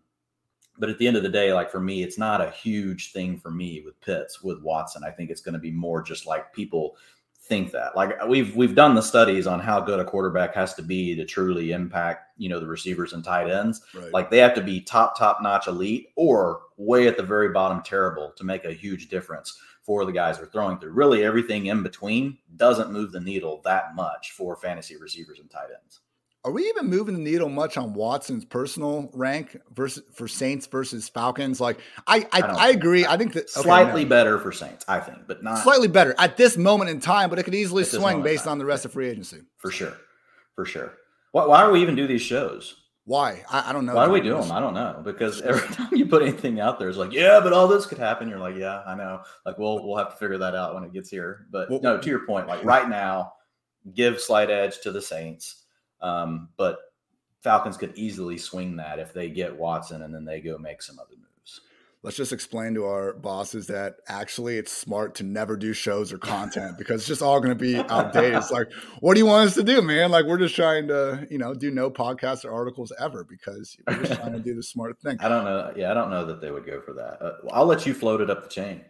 But at the end of the day, like for me, it's not a huge thing for me with Pitts with Watson. I think it's going to be more just like people think that. Like we've we've done the studies on how good a quarterback has to be to truly impact, you know, the receivers and tight ends. Right. Like they have to be top top notch elite or way at the very bottom terrible to make a huge difference for the guys they're throwing through. Really everything in between doesn't move the needle that much for fantasy receivers and tight ends. Are we even moving the needle much on Watson's personal rank versus for Saints versus Falcons? Like, I I, I, I agree. I think that okay, slightly no. better for Saints, I think, but not slightly better at this moment in time. But it could easily swing based on the rest of free agency. For sure, for sure. Why, why do we even do these shows? Why? I, I don't know. Why do we do them? I don't know. Because every time you put anything out there, it's like, yeah, but all this could happen. You're like, yeah, I know. Like, we'll we'll have to figure that out when it gets here. But well, no, to your point, like right now, give slight edge to the Saints. Um, but Falcons could easily swing that if they get Watson and then they go make some other moves. Let's just explain to our bosses that actually it's smart to never do shows or content because it's just all going to be outdated. it's like, what do you want us to do, man? Like we're just trying to, you know, do no podcasts or articles ever because we're just trying to do the smart thing. I don't know. Yeah, I don't know that they would go for that. Uh, I'll let you float it up the chain.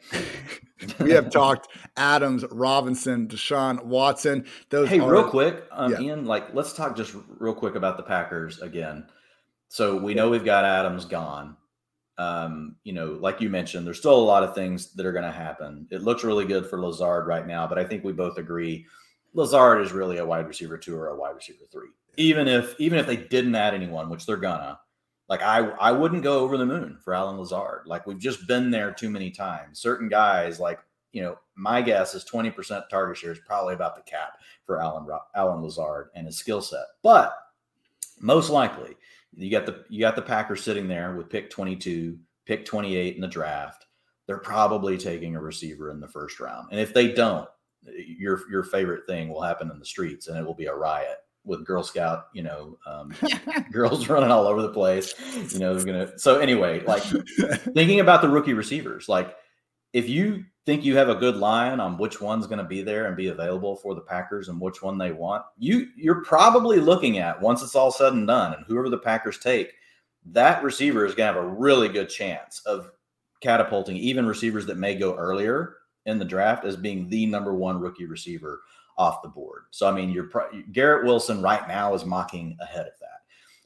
we have talked Adams, Robinson, Deshaun Watson. Those hey, are, real quick, um, yeah. Ian. Like, let's talk just real quick about the Packers again. So we know we've got Adams gone. Um, you know, like you mentioned, there's still a lot of things that are going to happen. It looks really good for Lazard right now, but I think we both agree Lazard is really a wide receiver two or a wide receiver three. Even if even if they didn't add anyone, which they're gonna, like I I wouldn't go over the moon for Allen Lazard. Like we've just been there too many times. Certain guys, like you know, my guess is 20% target share is probably about the cap for Allen Allen Lazard and his skill set. But most likely, you got the you got the Packers sitting there with pick 22, pick 28 in the draft. They're probably taking a receiver in the first round. And if they don't, your your favorite thing will happen in the streets and it will be a riot with Girl Scout, you know, um, girls running all over the place. You know, they're gonna. So anyway, like thinking about the rookie receivers, like if you think you have a good line on which one's going to be there and be available for the Packers and which one they want, you you're probably looking at once it's all said and done, and whoever the Packers take, that receiver is going to have a really good chance of catapulting even receivers that may go earlier in the draft as being the number one rookie receiver off the board. So I mean, you're Garrett Wilson right now is mocking ahead of.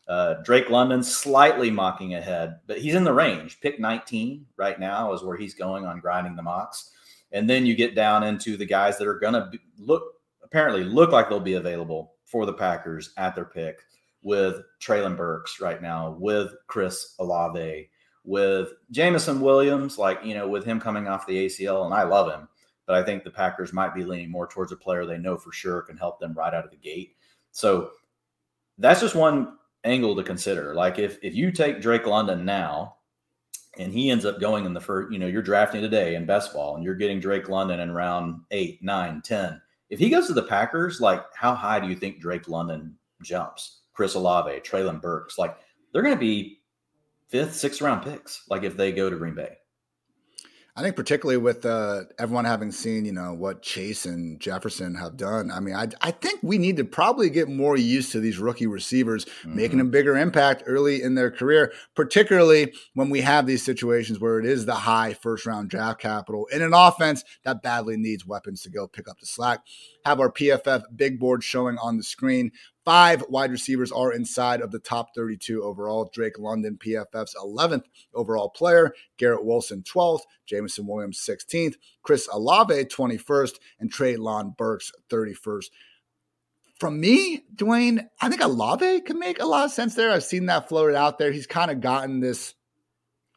Uh, Drake London slightly mocking ahead, but he's in the range. Pick 19 right now is where he's going on grinding the mocks, and then you get down into the guys that are going to look apparently look like they'll be available for the Packers at their pick with Treylon Burks right now, with Chris Olave, with Jameson Williams, like you know, with him coming off the ACL, and I love him but I think the Packers might be leaning more towards a player they know for sure can help them right out of the gate. So that's just one angle to consider. Like if if you take Drake London now and he ends up going in the first, you know, you're drafting today in best ball and you're getting Drake London in round eight, nine, ten. If he goes to the Packers, like how high do you think Drake London jumps? Chris Olave, Treylon Burks, like they're going to be fifth, sixth round picks. Like if they go to Green Bay. I think particularly with uh, everyone having seen, you know, what Chase and Jefferson have done. I mean, I, I think we need to probably get more used to these rookie receivers mm-hmm. making a bigger impact early in their career, particularly when we have these situations where it is the high first round draft capital in an offense that badly needs weapons to go pick up the slack. Have our PFF big board showing on the screen. Five wide receivers are inside of the top 32 overall. Drake London, PFF's 11th overall player. Garrett Wilson, 12th. Jameson Williams, 16th. Chris Olave, 21st. And Treylon Burks, 31st. From me, Dwain, I think Olave can make a lot of sense there. I've seen that floated out there. He's kind of gotten this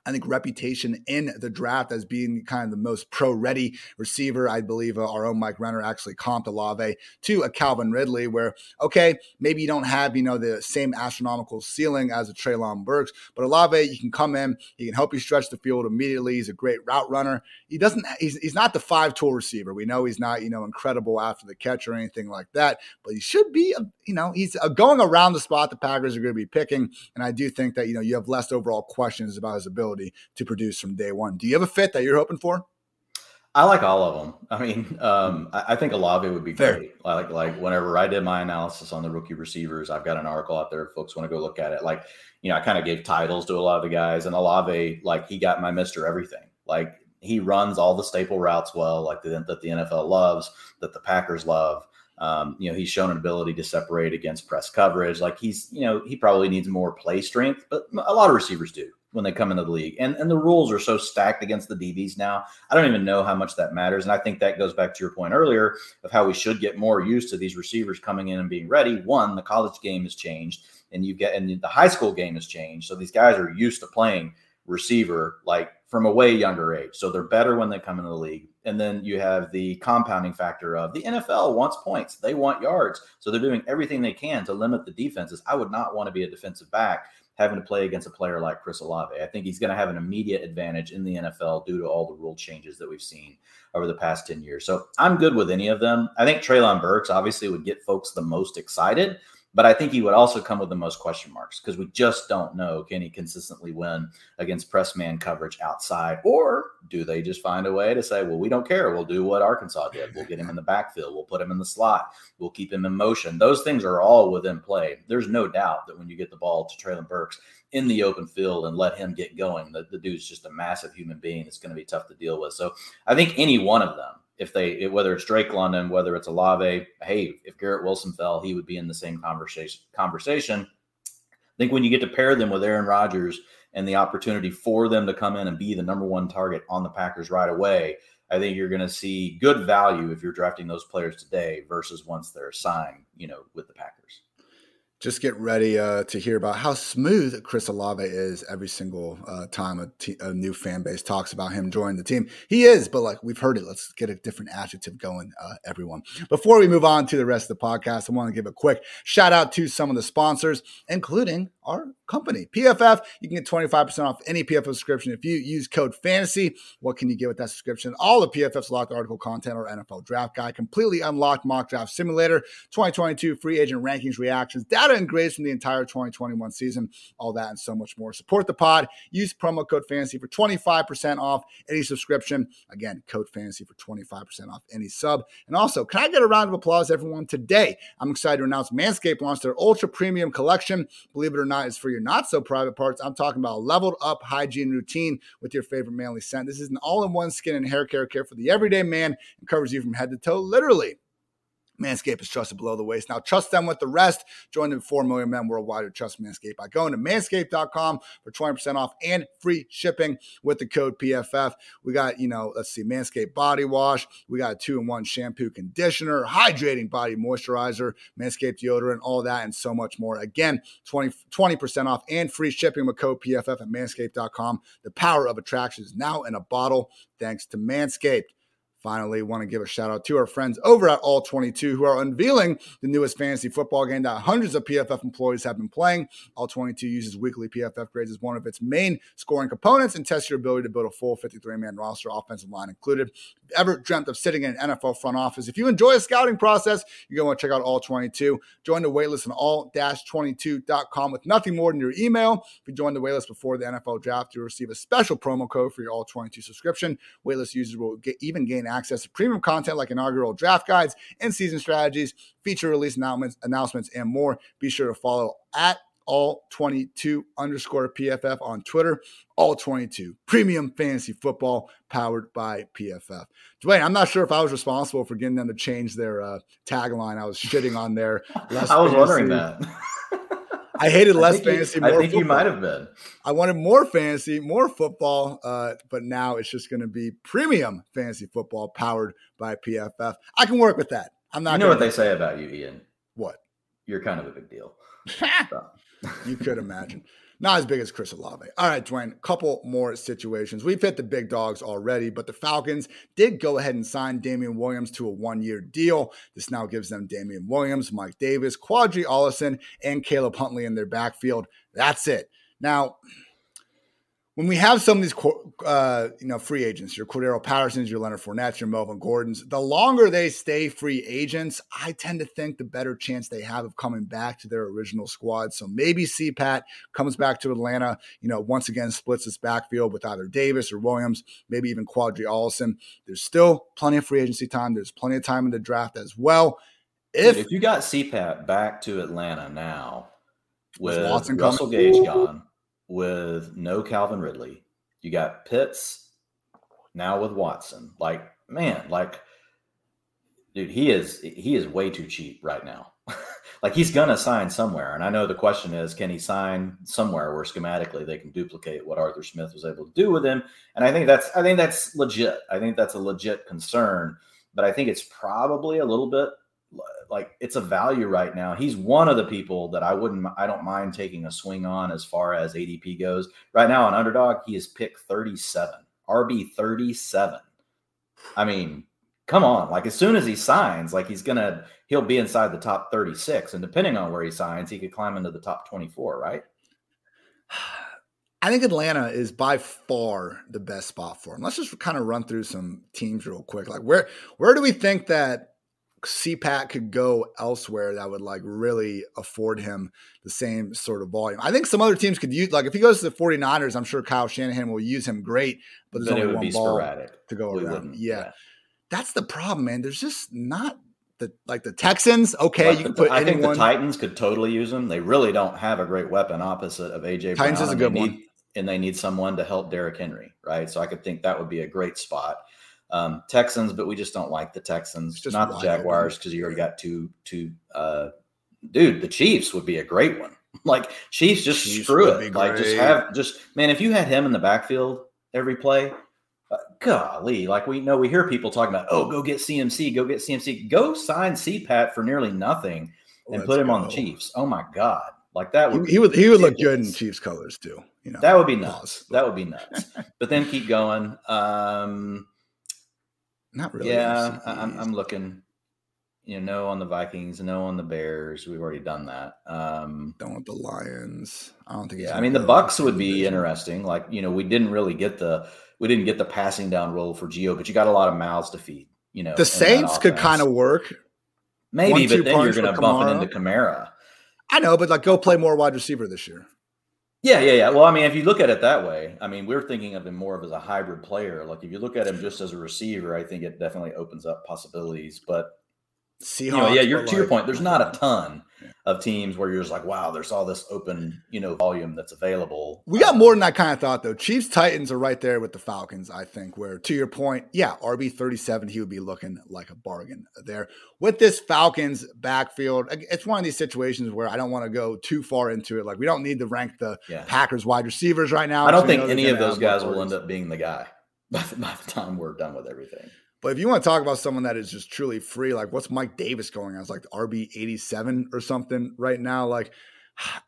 I think, reputation in the draft as being kind of the most pro ready receiver. I believe uh, our own Mike Renner actually comped Olave to a Calvin Ridley, where, okay, maybe you don't have, you know, the same astronomical ceiling as a Treylon Burks, but Olave, you can come in, he can help you stretch the field immediately. He's a great route runner. He doesn't, he's, he's not the five tool receiver. We know he's not, you know, incredible after the catch or anything like that, but he should be, you know, he's a, going around the spot the Packers are going to be picking. And I do think that, you know, you have less overall questions about his ability ability to produce from day one. Do you have a fit that you're hoping for? I like all of them. I mean, um, I, I, think Olave would be Fair. great. Like, like whenever I did my analysis on the rookie receivers, I've got an article out there. If folks want to go look at it. Like, you know, I kind of gave titles to a lot of the guys, and Olave, like, he got my Mister Everything. Like, he runs all the staple routes well, like the, that the NFL loves, that the Packers love. Um, you know, he's shown an ability to separate against press coverage. Like he's, you know, he probably needs more play strength, but a lot of receivers do when they come into the league. And and the rules are so stacked against the DBs now. I don't even know how much that matters. And I think that goes back to your point earlier of how we should get more used to these receivers coming in and being ready. One, the college game has changed, and you get and the high school game has changed. So these guys are used to playing receiver like from a way younger age. So they're better when they come into the league. And then you have the compounding factor of the NFL wants points, they want yards. So they're doing everything they can to limit the defenses. I would not want to be a defensive back having to play against a player like Chris Olave. I think he's going to have an immediate advantage in the NFL due to all the rule changes that we've seen over the past 10 years. So I'm good with any of them. I think Treylon Burks obviously would get folks the most excited but I think he would also come with the most question marks because we just don't know can he consistently win against press man coverage outside, or do they just find a way to say, well, we don't care. We'll do what Arkansas did. We'll get him in the backfield. We'll put him in the slot. We'll keep him in motion. Those things are all within play. There's no doubt that when you get the ball to Treylon Burks in the open field and let him get going, the, the dude's just a massive human being. It's going to be tough to deal with. So I think any one of them if they whether it's Drake London, whether it's Olave, hey, if Garrett Wilson fell, he would be in the same conversation conversation. I think when you get to pair them with Aaron Rodgers and the opportunity for them to come in and be the number one target on the Packers right away, I think you're going to see good value if you're drafting those players today versus once they're signed, you know, with the Packers just get ready uh, to hear about how smooth Chris Olave is every single uh, time a, t- a new fan base talks about him joining the team. He is, but like we've heard it, let's get a different adjective going, uh, everyone. Before we move on to the rest of the podcast, I want to give a quick shout out to some of the sponsors, including our company, PFF. You can get 25% off any PFF subscription if you use code FANTASY. What can you get with that subscription? All of PFF's locked article content or NFL draft guide, completely unlocked mock draft simulator, 2022 free agent rankings, reactions, data and grades from the entire 2021 season, all that and so much more. Support the pod. Use promo code FANTASY for 25% off any subscription. Again, code FANTASY for 25% off any sub. And also, can I get a round of applause, everyone? Today, I'm excited to announce Manscaped launched their ultra premium collection. Believe it or not, is for your not so private parts. I'm talking about a leveled up hygiene routine with your favorite manly scent. This is an all in one skin and hair care care for the everyday man and covers you from head to toe, literally. Manscaped is trusted below the waist. Now trust them with the rest. Join the 4 million men worldwide who trust Manscaped by going to manscaped.com for 20% off and free shipping with the code PFF. We got, you know, let's see, Manscaped body wash. We got a two in one shampoo conditioner, hydrating body moisturizer, Manscaped deodorant, all that, and so much more. Again, 20, 20% off and free shipping with code PFF at manscaped.com. The power of attraction is now in a bottle thanks to Manscaped. Finally, want to give a shout out to our friends over at All 22 who are unveiling the newest fantasy football game that hundreds of PFF employees have been playing. All 22 uses weekly PFF grades as one of its main scoring components and tests your ability to build a full 53 man roster, offensive line included. Ever dreamt of sitting in an NFL front office? If you enjoy a scouting process, you're going to want to check out All 22. Join the waitlist on all 22.com with nothing more than your email. If you join the waitlist before the NFL draft, you'll receive a special promo code for your All 22 subscription. Waitlist users will get, even gain access to premium content like inaugural draft guides and season strategies, feature release announcements, announcements, and more. Be sure to follow at all 22 underscore PFF on Twitter. All 22 premium fantasy football powered by PFF. Dwain, I'm not sure if I was responsible for getting them to change their uh, tagline. I was shitting on their. I was fantasy. wondering that. I hated less I fantasy. You, I think football. you might have been. I wanted more fantasy, more football, uh, but now it's just going to be premium fantasy football powered by PFF. I can work with that. I'm not. You know what they say about you, Ian? What? You're kind of a big deal. you could imagine. Not as big as Chris Olave. All right, Dwain, couple more situations. We've hit the big dogs already, but the Falcons did go ahead and sign Damien Williams to a one year deal. This now gives them Damien Williams, Mike Davis, Qadree Ollison, and Caleb Huntley in their backfield. That's it. Now, when we have some of these, uh, you know, free agents, your Cordarrelle Pattersons, your Leonard Fournettes, your Melvin Gordons, the longer they stay free agents, I tend to think the better chance they have of coming back to their original squad. So maybe CPAT comes back to Atlanta, you know, once again splits its backfield with either Davis or Williams, maybe even Qadree Ollison. There's still plenty of free agency time. There's plenty of time in the draft as well. If, if you got CPAT back to Atlanta now with, with Russell coming? Gage gone with no Calvin Ridley. You got Pitts now with Watson. Like, man, like, dude, he is he is way too cheap right now. like he's gonna sign somewhere. And I know the question is, can he sign somewhere where schematically they can duplicate what Arthur Smith was able to do with him? And I think that's I think that's legit. I think that's a legit concern. But I think it's probably a little bit like it's a value right now. He's one of the people that I wouldn't I don't mind taking a swing on as far as ADP goes. Right now on underdog, he is pick 37, RB 37. I mean, come on, like as soon as he signs, like he's gonna he'll be inside the top 36. And depending on where he signs, he could climb into the top 24, right? I think Atlanta is by far the best spot for him. Let's just kind of run through some teams real quick. Like where where do we think that CPAT could go elsewhere that would like really afford him the same sort of volume. I think some other teams could use like if he goes to the 49ers, I'm sure Kyle Shanahan will use him great, but there's only one ball sporadic. to go we around. Yeah. yeah. That's the problem, man. There's just not the like the Texans, okay, like you can put I anyone. think the Titans could totally use him. They really don't have a great weapon opposite of AJ Titans Brown, is a good need, one. And they need someone to help Derrick Henry, right? So I could think that would be a great spot um, Texans, but we just don't like the Texans, not the Jaguars, because you already got two two. Uh, dude, the Chiefs would be a great one. Like Chiefs, just Chiefs screw it. Like just have just man. If you had him in the backfield every play, uh, golly, like we know we hear people talking about, oh, go get CMC, go get CMC, go sign CPAT for nearly nothing and Let's put him go. on the Chiefs. Oh my god, like that would he, he would he would look good in Chiefs colors too. You know that would be nuts. That would be nuts. but then keep going. Um, not really. Yeah, I'm, I'm looking. You know, no on the Vikings, no on the Bears. We've already done that. Um, don't want the Lions. I don't think. Yeah, I mean the Bucs would be division. interesting. Like you know, we didn't really get the we didn't get the passing down role for Gio, but you got a lot of mouths to feed. You know, the Saints could kind of work. Maybe, One, but then you're going to bump it into Kamara. I know, but like go play more wide receiver this year. Yeah, yeah, yeah. Well, I mean, if you look at it that way, I mean, we're thinking of him more of as a hybrid player. Like if you look at him just as a receiver, I think it definitely opens up possibilities. But Seahawks, you know, yeah, you're, to like, your point, there's not a ton of teams where you're just like, wow, there's all this open, you know, volume that's available. We got um, more than that kind of thought though. Chiefs Titans are right there with the Falcons, I think, where to your point, yeah, RB 37, he would be looking like a bargain there. With this Falcons backfield, it's one of these situations where I don't want to go too far into it. Like we don't need to rank the yeah. Packers wide receivers right now. I don't think any of those guys will end up being the guy by the, by the time we're done with everything. But if you want to talk about someone that is just truly free, like what's Mike Davis going as like RB 87 or something right now? Like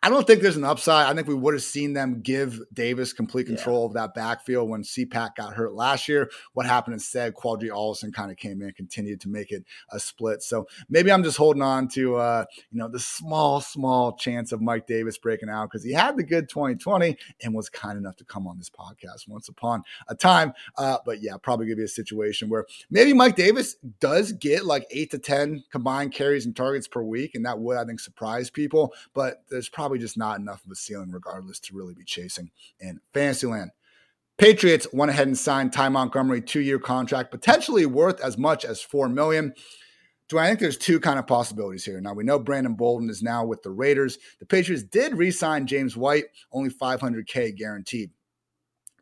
I don't think there's an upside. I think we would have seen them give Davis complete control yeah. of that backfield when CPAT got hurt last year. What happened instead? Qadree Ollison kind of came in and continued to make it a split. So maybe I'm just holding on to uh, you know the small, small chance of Mike Davis breaking out because he had the good 2020 and was kind enough to come on this podcast once upon a time. Uh, but yeah, probably gonna be a situation where maybe Mike Davis does get like eight to ten combined carries and targets per week, and that would I think surprise people. But the there's probably just not enough of a ceiling, regardless, to really be chasing in Fantasyland. Patriots went ahead and signed Ty Montgomery two-year contract, potentially worth as much as four million. Do I think there's two kind of possibilities here? Now we know Brandon Bolden is now with the Raiders. The Patriots did re-sign James White, only 500k guaranteed.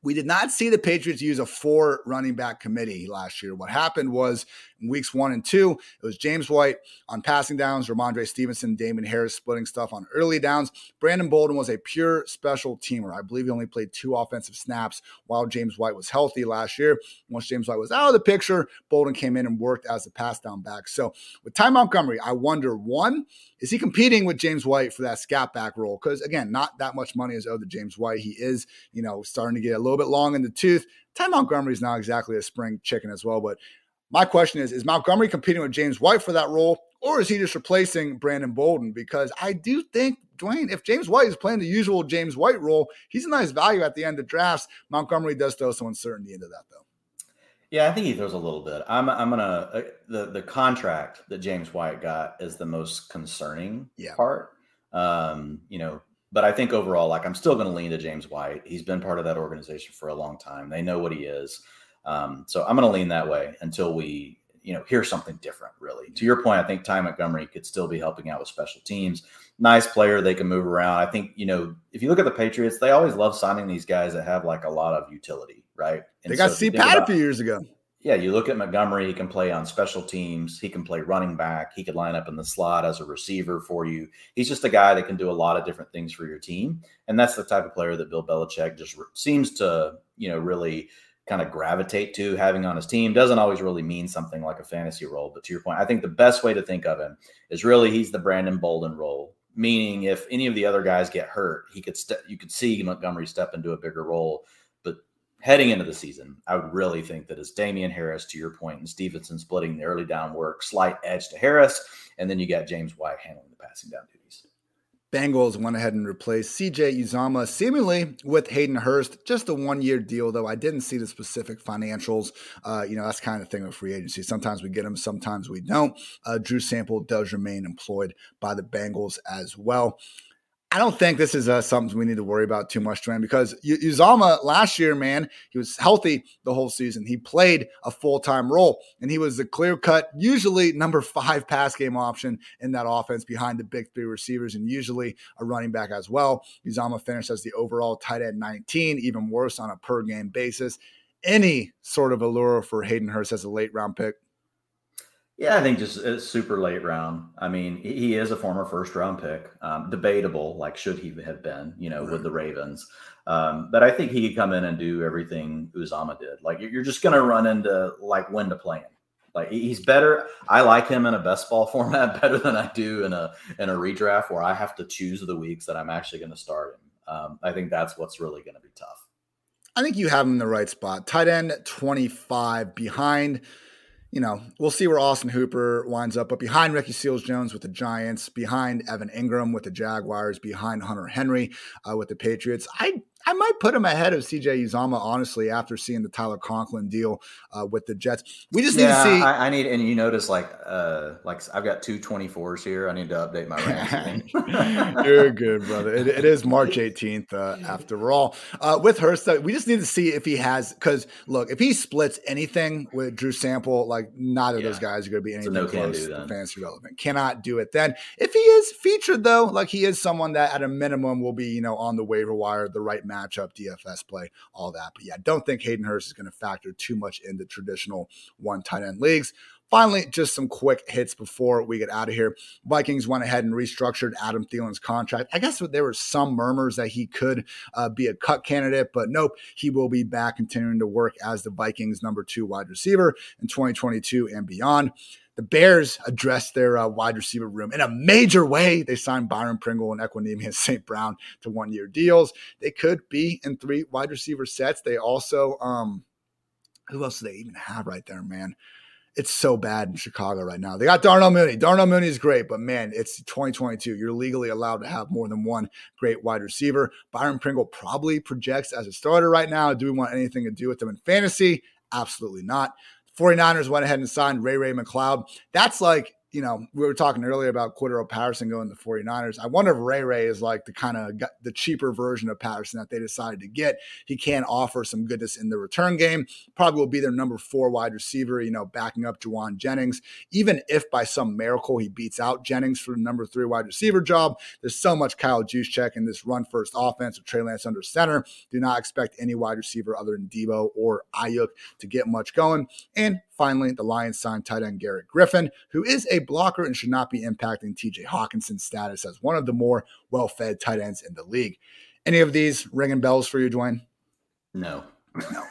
We did not see the Patriots use a four running back committee last year. What happened was in weeks one and two, it was James White on passing downs, Rhamondre Stevenson, Damien Harris splitting stuff on early downs. Brandon Bolden was a pure special teamer. I believe he only played two offensive snaps while James White was healthy last year. Once James White was out of the picture, Bolden came in and worked as a pass down back. So with Ty Montgomery, I wonder one, is he competing with James White for that scat back role? Because again, not that much money is owed to James White. He is, you know, starting to get a little bit long in the tooth. Ty Montgomery is not exactly a spring chicken as well, but My question is Is Montgomery competing with James White for that role, or is he just replacing Brandon Bolden? Because I do think, Dwain, if James White is playing the usual James White role, he's a nice value at the end of drafts. Montgomery does throw some uncertainty into that, though. Yeah, I think he throws a little bit. I'm I'm gonna uh, the the contract that James White got is the most concerning yeah. part. Um, you know, but I think overall, like I'm still going to lean to James White. He's been part of that organization for a long time. They know what he is. Um, so I'm going to lean that way until we, you know, hear something different. Really, to your point, I think Ty Montgomery could still be helping out with special teams. Nice player, they can move around. I think you know, if you look at the Patriots, they always love signing these guys that have like a lot of utility right? And they got so C Pat a few years ago. Yeah, you look at Montgomery, he can play on special teams, he can play running back, he could line up in the slot as a receiver for you. He's just a guy that can do a lot of different things for your team. And that's the type of player that Bill Belichick just re- seems to, you know, really kind of gravitate to having on his team. Doesn't always really mean something like a fantasy role, but to your point, I think the best way to think of him is really he's the Brandon Bolden role meaning if any of the other guys get hurt, he could. You could see Montgomery step into a bigger role But heading into the season, I would really think that as Damien Harris, to your point, and Stevenson splitting the early down work, slight edge to Harris, and then you got James White handling the passing down duties. Bengals went ahead and replaced CJ Uzomah seemingly with Hayden Hurst. Just a one year deal, though. I didn't see the specific financials. Uh, you know, that's kind of thing with free agency. Sometimes we get them, sometimes we don't. Uh, Drew Sample does remain employed by the Bengals as well. I don't think this is uh, something we need to worry about too much, Dwain, because Uzomah last year, man, he was healthy the whole season. He played a full time role, and he was the clear cut, usually number five pass game option in that offense behind the big three receivers, and usually a running back as well. Uzomah finished as the overall tight end 19, even worse on a per game basis. Any sort of allure for Hayden Hurst as a late round pick? Yeah, I think just a super late round. I mean, he is a former first round pick. Um, debatable, like should he have been, you know, right. with the Ravens. Um, but I think he could come in and do everything Uzomah did. Like you're just going to run into like when to play him. Like he's better. I like him in a best ball format better than I do in a in a redraft where I have to choose the weeks that I'm actually going to start him. Um, I think that's what's really going to be tough. I think you have him in the right spot. Tight end 25 behind you know, we'll see where Austin Hooper winds up, but behind Ricky Seals Jones with the Giants, behind Evan Engram with the Jaguars, behind Hunter Henry uh, with the Patriots, I I might put him ahead of CJ Uzomah, honestly, after seeing the Tyler Conklin deal uh, with the Jets. We just need to see. I, I, need, and you notice, like, uh, like I've got two 24s here. I need to update my ranking. You're good, brother. It, it is March 18th, uh, after all. Uh, with Hurst, we just need to see if he has, because look, if he splits anything with Drew Sample, like, neither yeah. of those guys are going to be anything no close to fantasy relevant. Cannot do it then. If he is featured, though, like, he is someone that at a minimum will be, you know, on the waiver wire, the right matchup, DFS play, all that. But yeah, don't think Hayden Hurst is going to factor too much into traditional one tight end leagues. Finally, just some quick hits before we get out of here. Vikings went ahead and restructured Adam Thielen's contract. I guess there were some murmurs that he could uh, be a cut candidate, but nope, he will be back continuing to work as the Vikings' number two wide receiver in 2022 and beyond. The Bears addressed their uh, wide receiver room in a major way. They signed Byron Pringle and Equanimeous St. Brown to one year deals. They could be in three wide receiver sets. They also, um, who else do they even have right there, man? It's so bad in Chicago right now. They got Darnell Mooney. Darnell Mooney is great, but man, it's 2022. You're legally allowed to have more than one great wide receiver. Byron Pringle probably projects as a starter right now. Do we want anything to do with them in fantasy? Absolutely not. 49ers went ahead and signed Ray Ray McCloud. That's like you know, we were talking earlier about Cordarrelle Patterson going to the 49ers. I wonder if Ray Ray is like the kind of the cheaper version of Patterson that they decided to get. He can offer some goodness in the return game. Probably will be their number four wide receiver, you know, backing up Jauan Jennings. Even if by some miracle he beats out Jennings for the number three wide receiver job, there's so much Kyle Juszczyk in this run first offense with Trey Lance under center. Do not expect any wide receiver other than Deebo or Aiyuk to get much going. And Finally, the Lions signed tight end Garrett Griffin, who is a blocker and should not be impacting TJ Hockenson's status as one of the more well fed tight ends in the league. Any of these ringing bells for you, Dwain? No. No.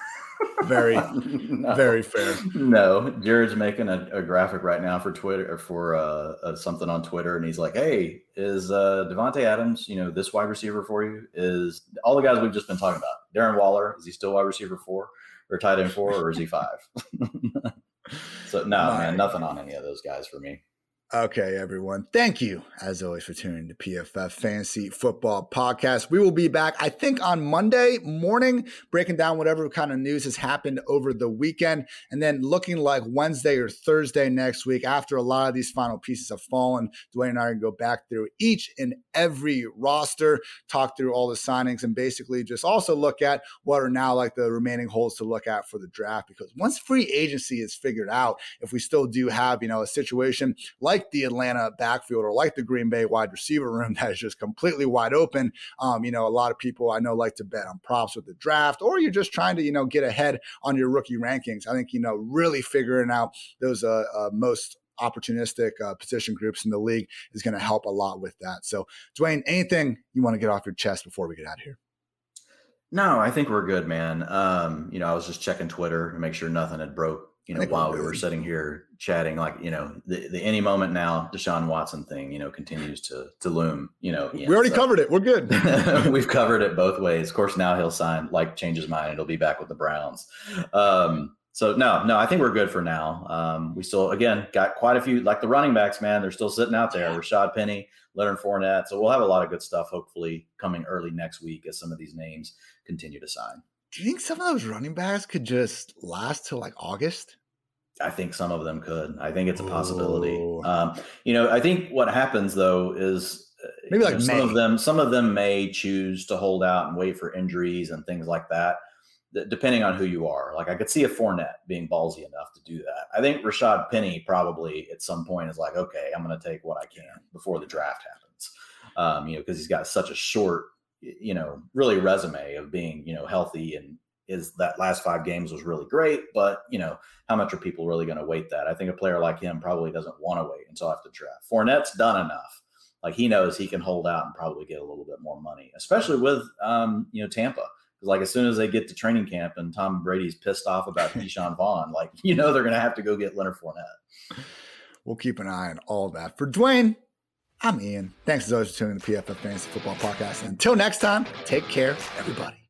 Very, no. very fair. No, Jared's making a, a, graphic right now for Twitter or for uh, uh, something on Twitter, and he's like, "Hey, is uh, Davante Adams, you know, this wide receiver for you? Is all the guys we've just been talking about? Darren Waller is he still wide receiver four or tight end four, or is he five? So no, man, nothing on any of those guys for me. Okay, everyone. Thank you, as always, for tuning to PFF Fantasy Football Podcast. We will be back, I think, on Monday morning, breaking down whatever kind of news has happened over the weekend. And then looking like Wednesday or Thursday next week, after a lot of these final pieces have fallen, Dwain and I can go back through each and every roster, talk through all the signings, and basically just also look at what are now like the remaining holes to look at for the draft. Because once free agency is figured out, if we still do have, you know, a situation like like the Atlanta backfield or like the Green Bay wide receiver room that is just completely wide open. Um, you know, a lot of people I know like to bet on props with the draft, or you're just trying to, you know, get ahead on your rookie rankings. I think, you know, really figuring out those uh, uh, most opportunistic uh, position groups in the league is going to help a lot with that. So, Dwain, anything you want to get off your chest before we get out of here? No, I think we're good, man. Um, you know, I was just checking Twitter to make sure nothing had broke you know, while we were sitting here chatting, like, you know, the, the any moment now Deshaun Watson thing, you know, continues to to loom, you know. We already so, covered it. We're good. we've covered it both ways. Of course, now he'll sign, like, change his mind. He'll be back with the Browns. Um, so no, no, I think we're good for now. Um, we still, again, got quite a few, like the running backs, man. They're still sitting out there. Rashad Penny, Leonard Fournette. So we'll have a lot of good stuff, hopefully, coming early next week as some of these names continue to sign. Do you think some of those running backs could just last till like August? I think some of them could. I think it's a possibility. Um, you know, I think what happens though is uh, maybe like know, some of them. Some of them may choose to hold out and wait for injuries and things like that. Depending on who you are, like I could see a Fournette being ballsy enough to do that. I think Rashad Penny probably at some point is like, okay, I'm going to take what I can before the draft happens. Um, you know, because he's got such a short, you know, really resume of being, you know, healthy and is that last five games was really great, but you know, how much are people really going to wait that? I think a player like him probably doesn't want to wait until after draft. Fournette's done enough. Like he knows he can hold out and probably get a little bit more money, especially with um, you know, Tampa. Because like as soon as they get to training camp and Tom Brady's pissed off about Ke'Shawn Vaughn, like you know they're gonna have to go get Leonard Fournette. We'll keep an eye on all that. For Dwain, I'm Ian. Thanks as always for tuning in the PFF Fantasy Football Podcast. And until next time, take care, everybody.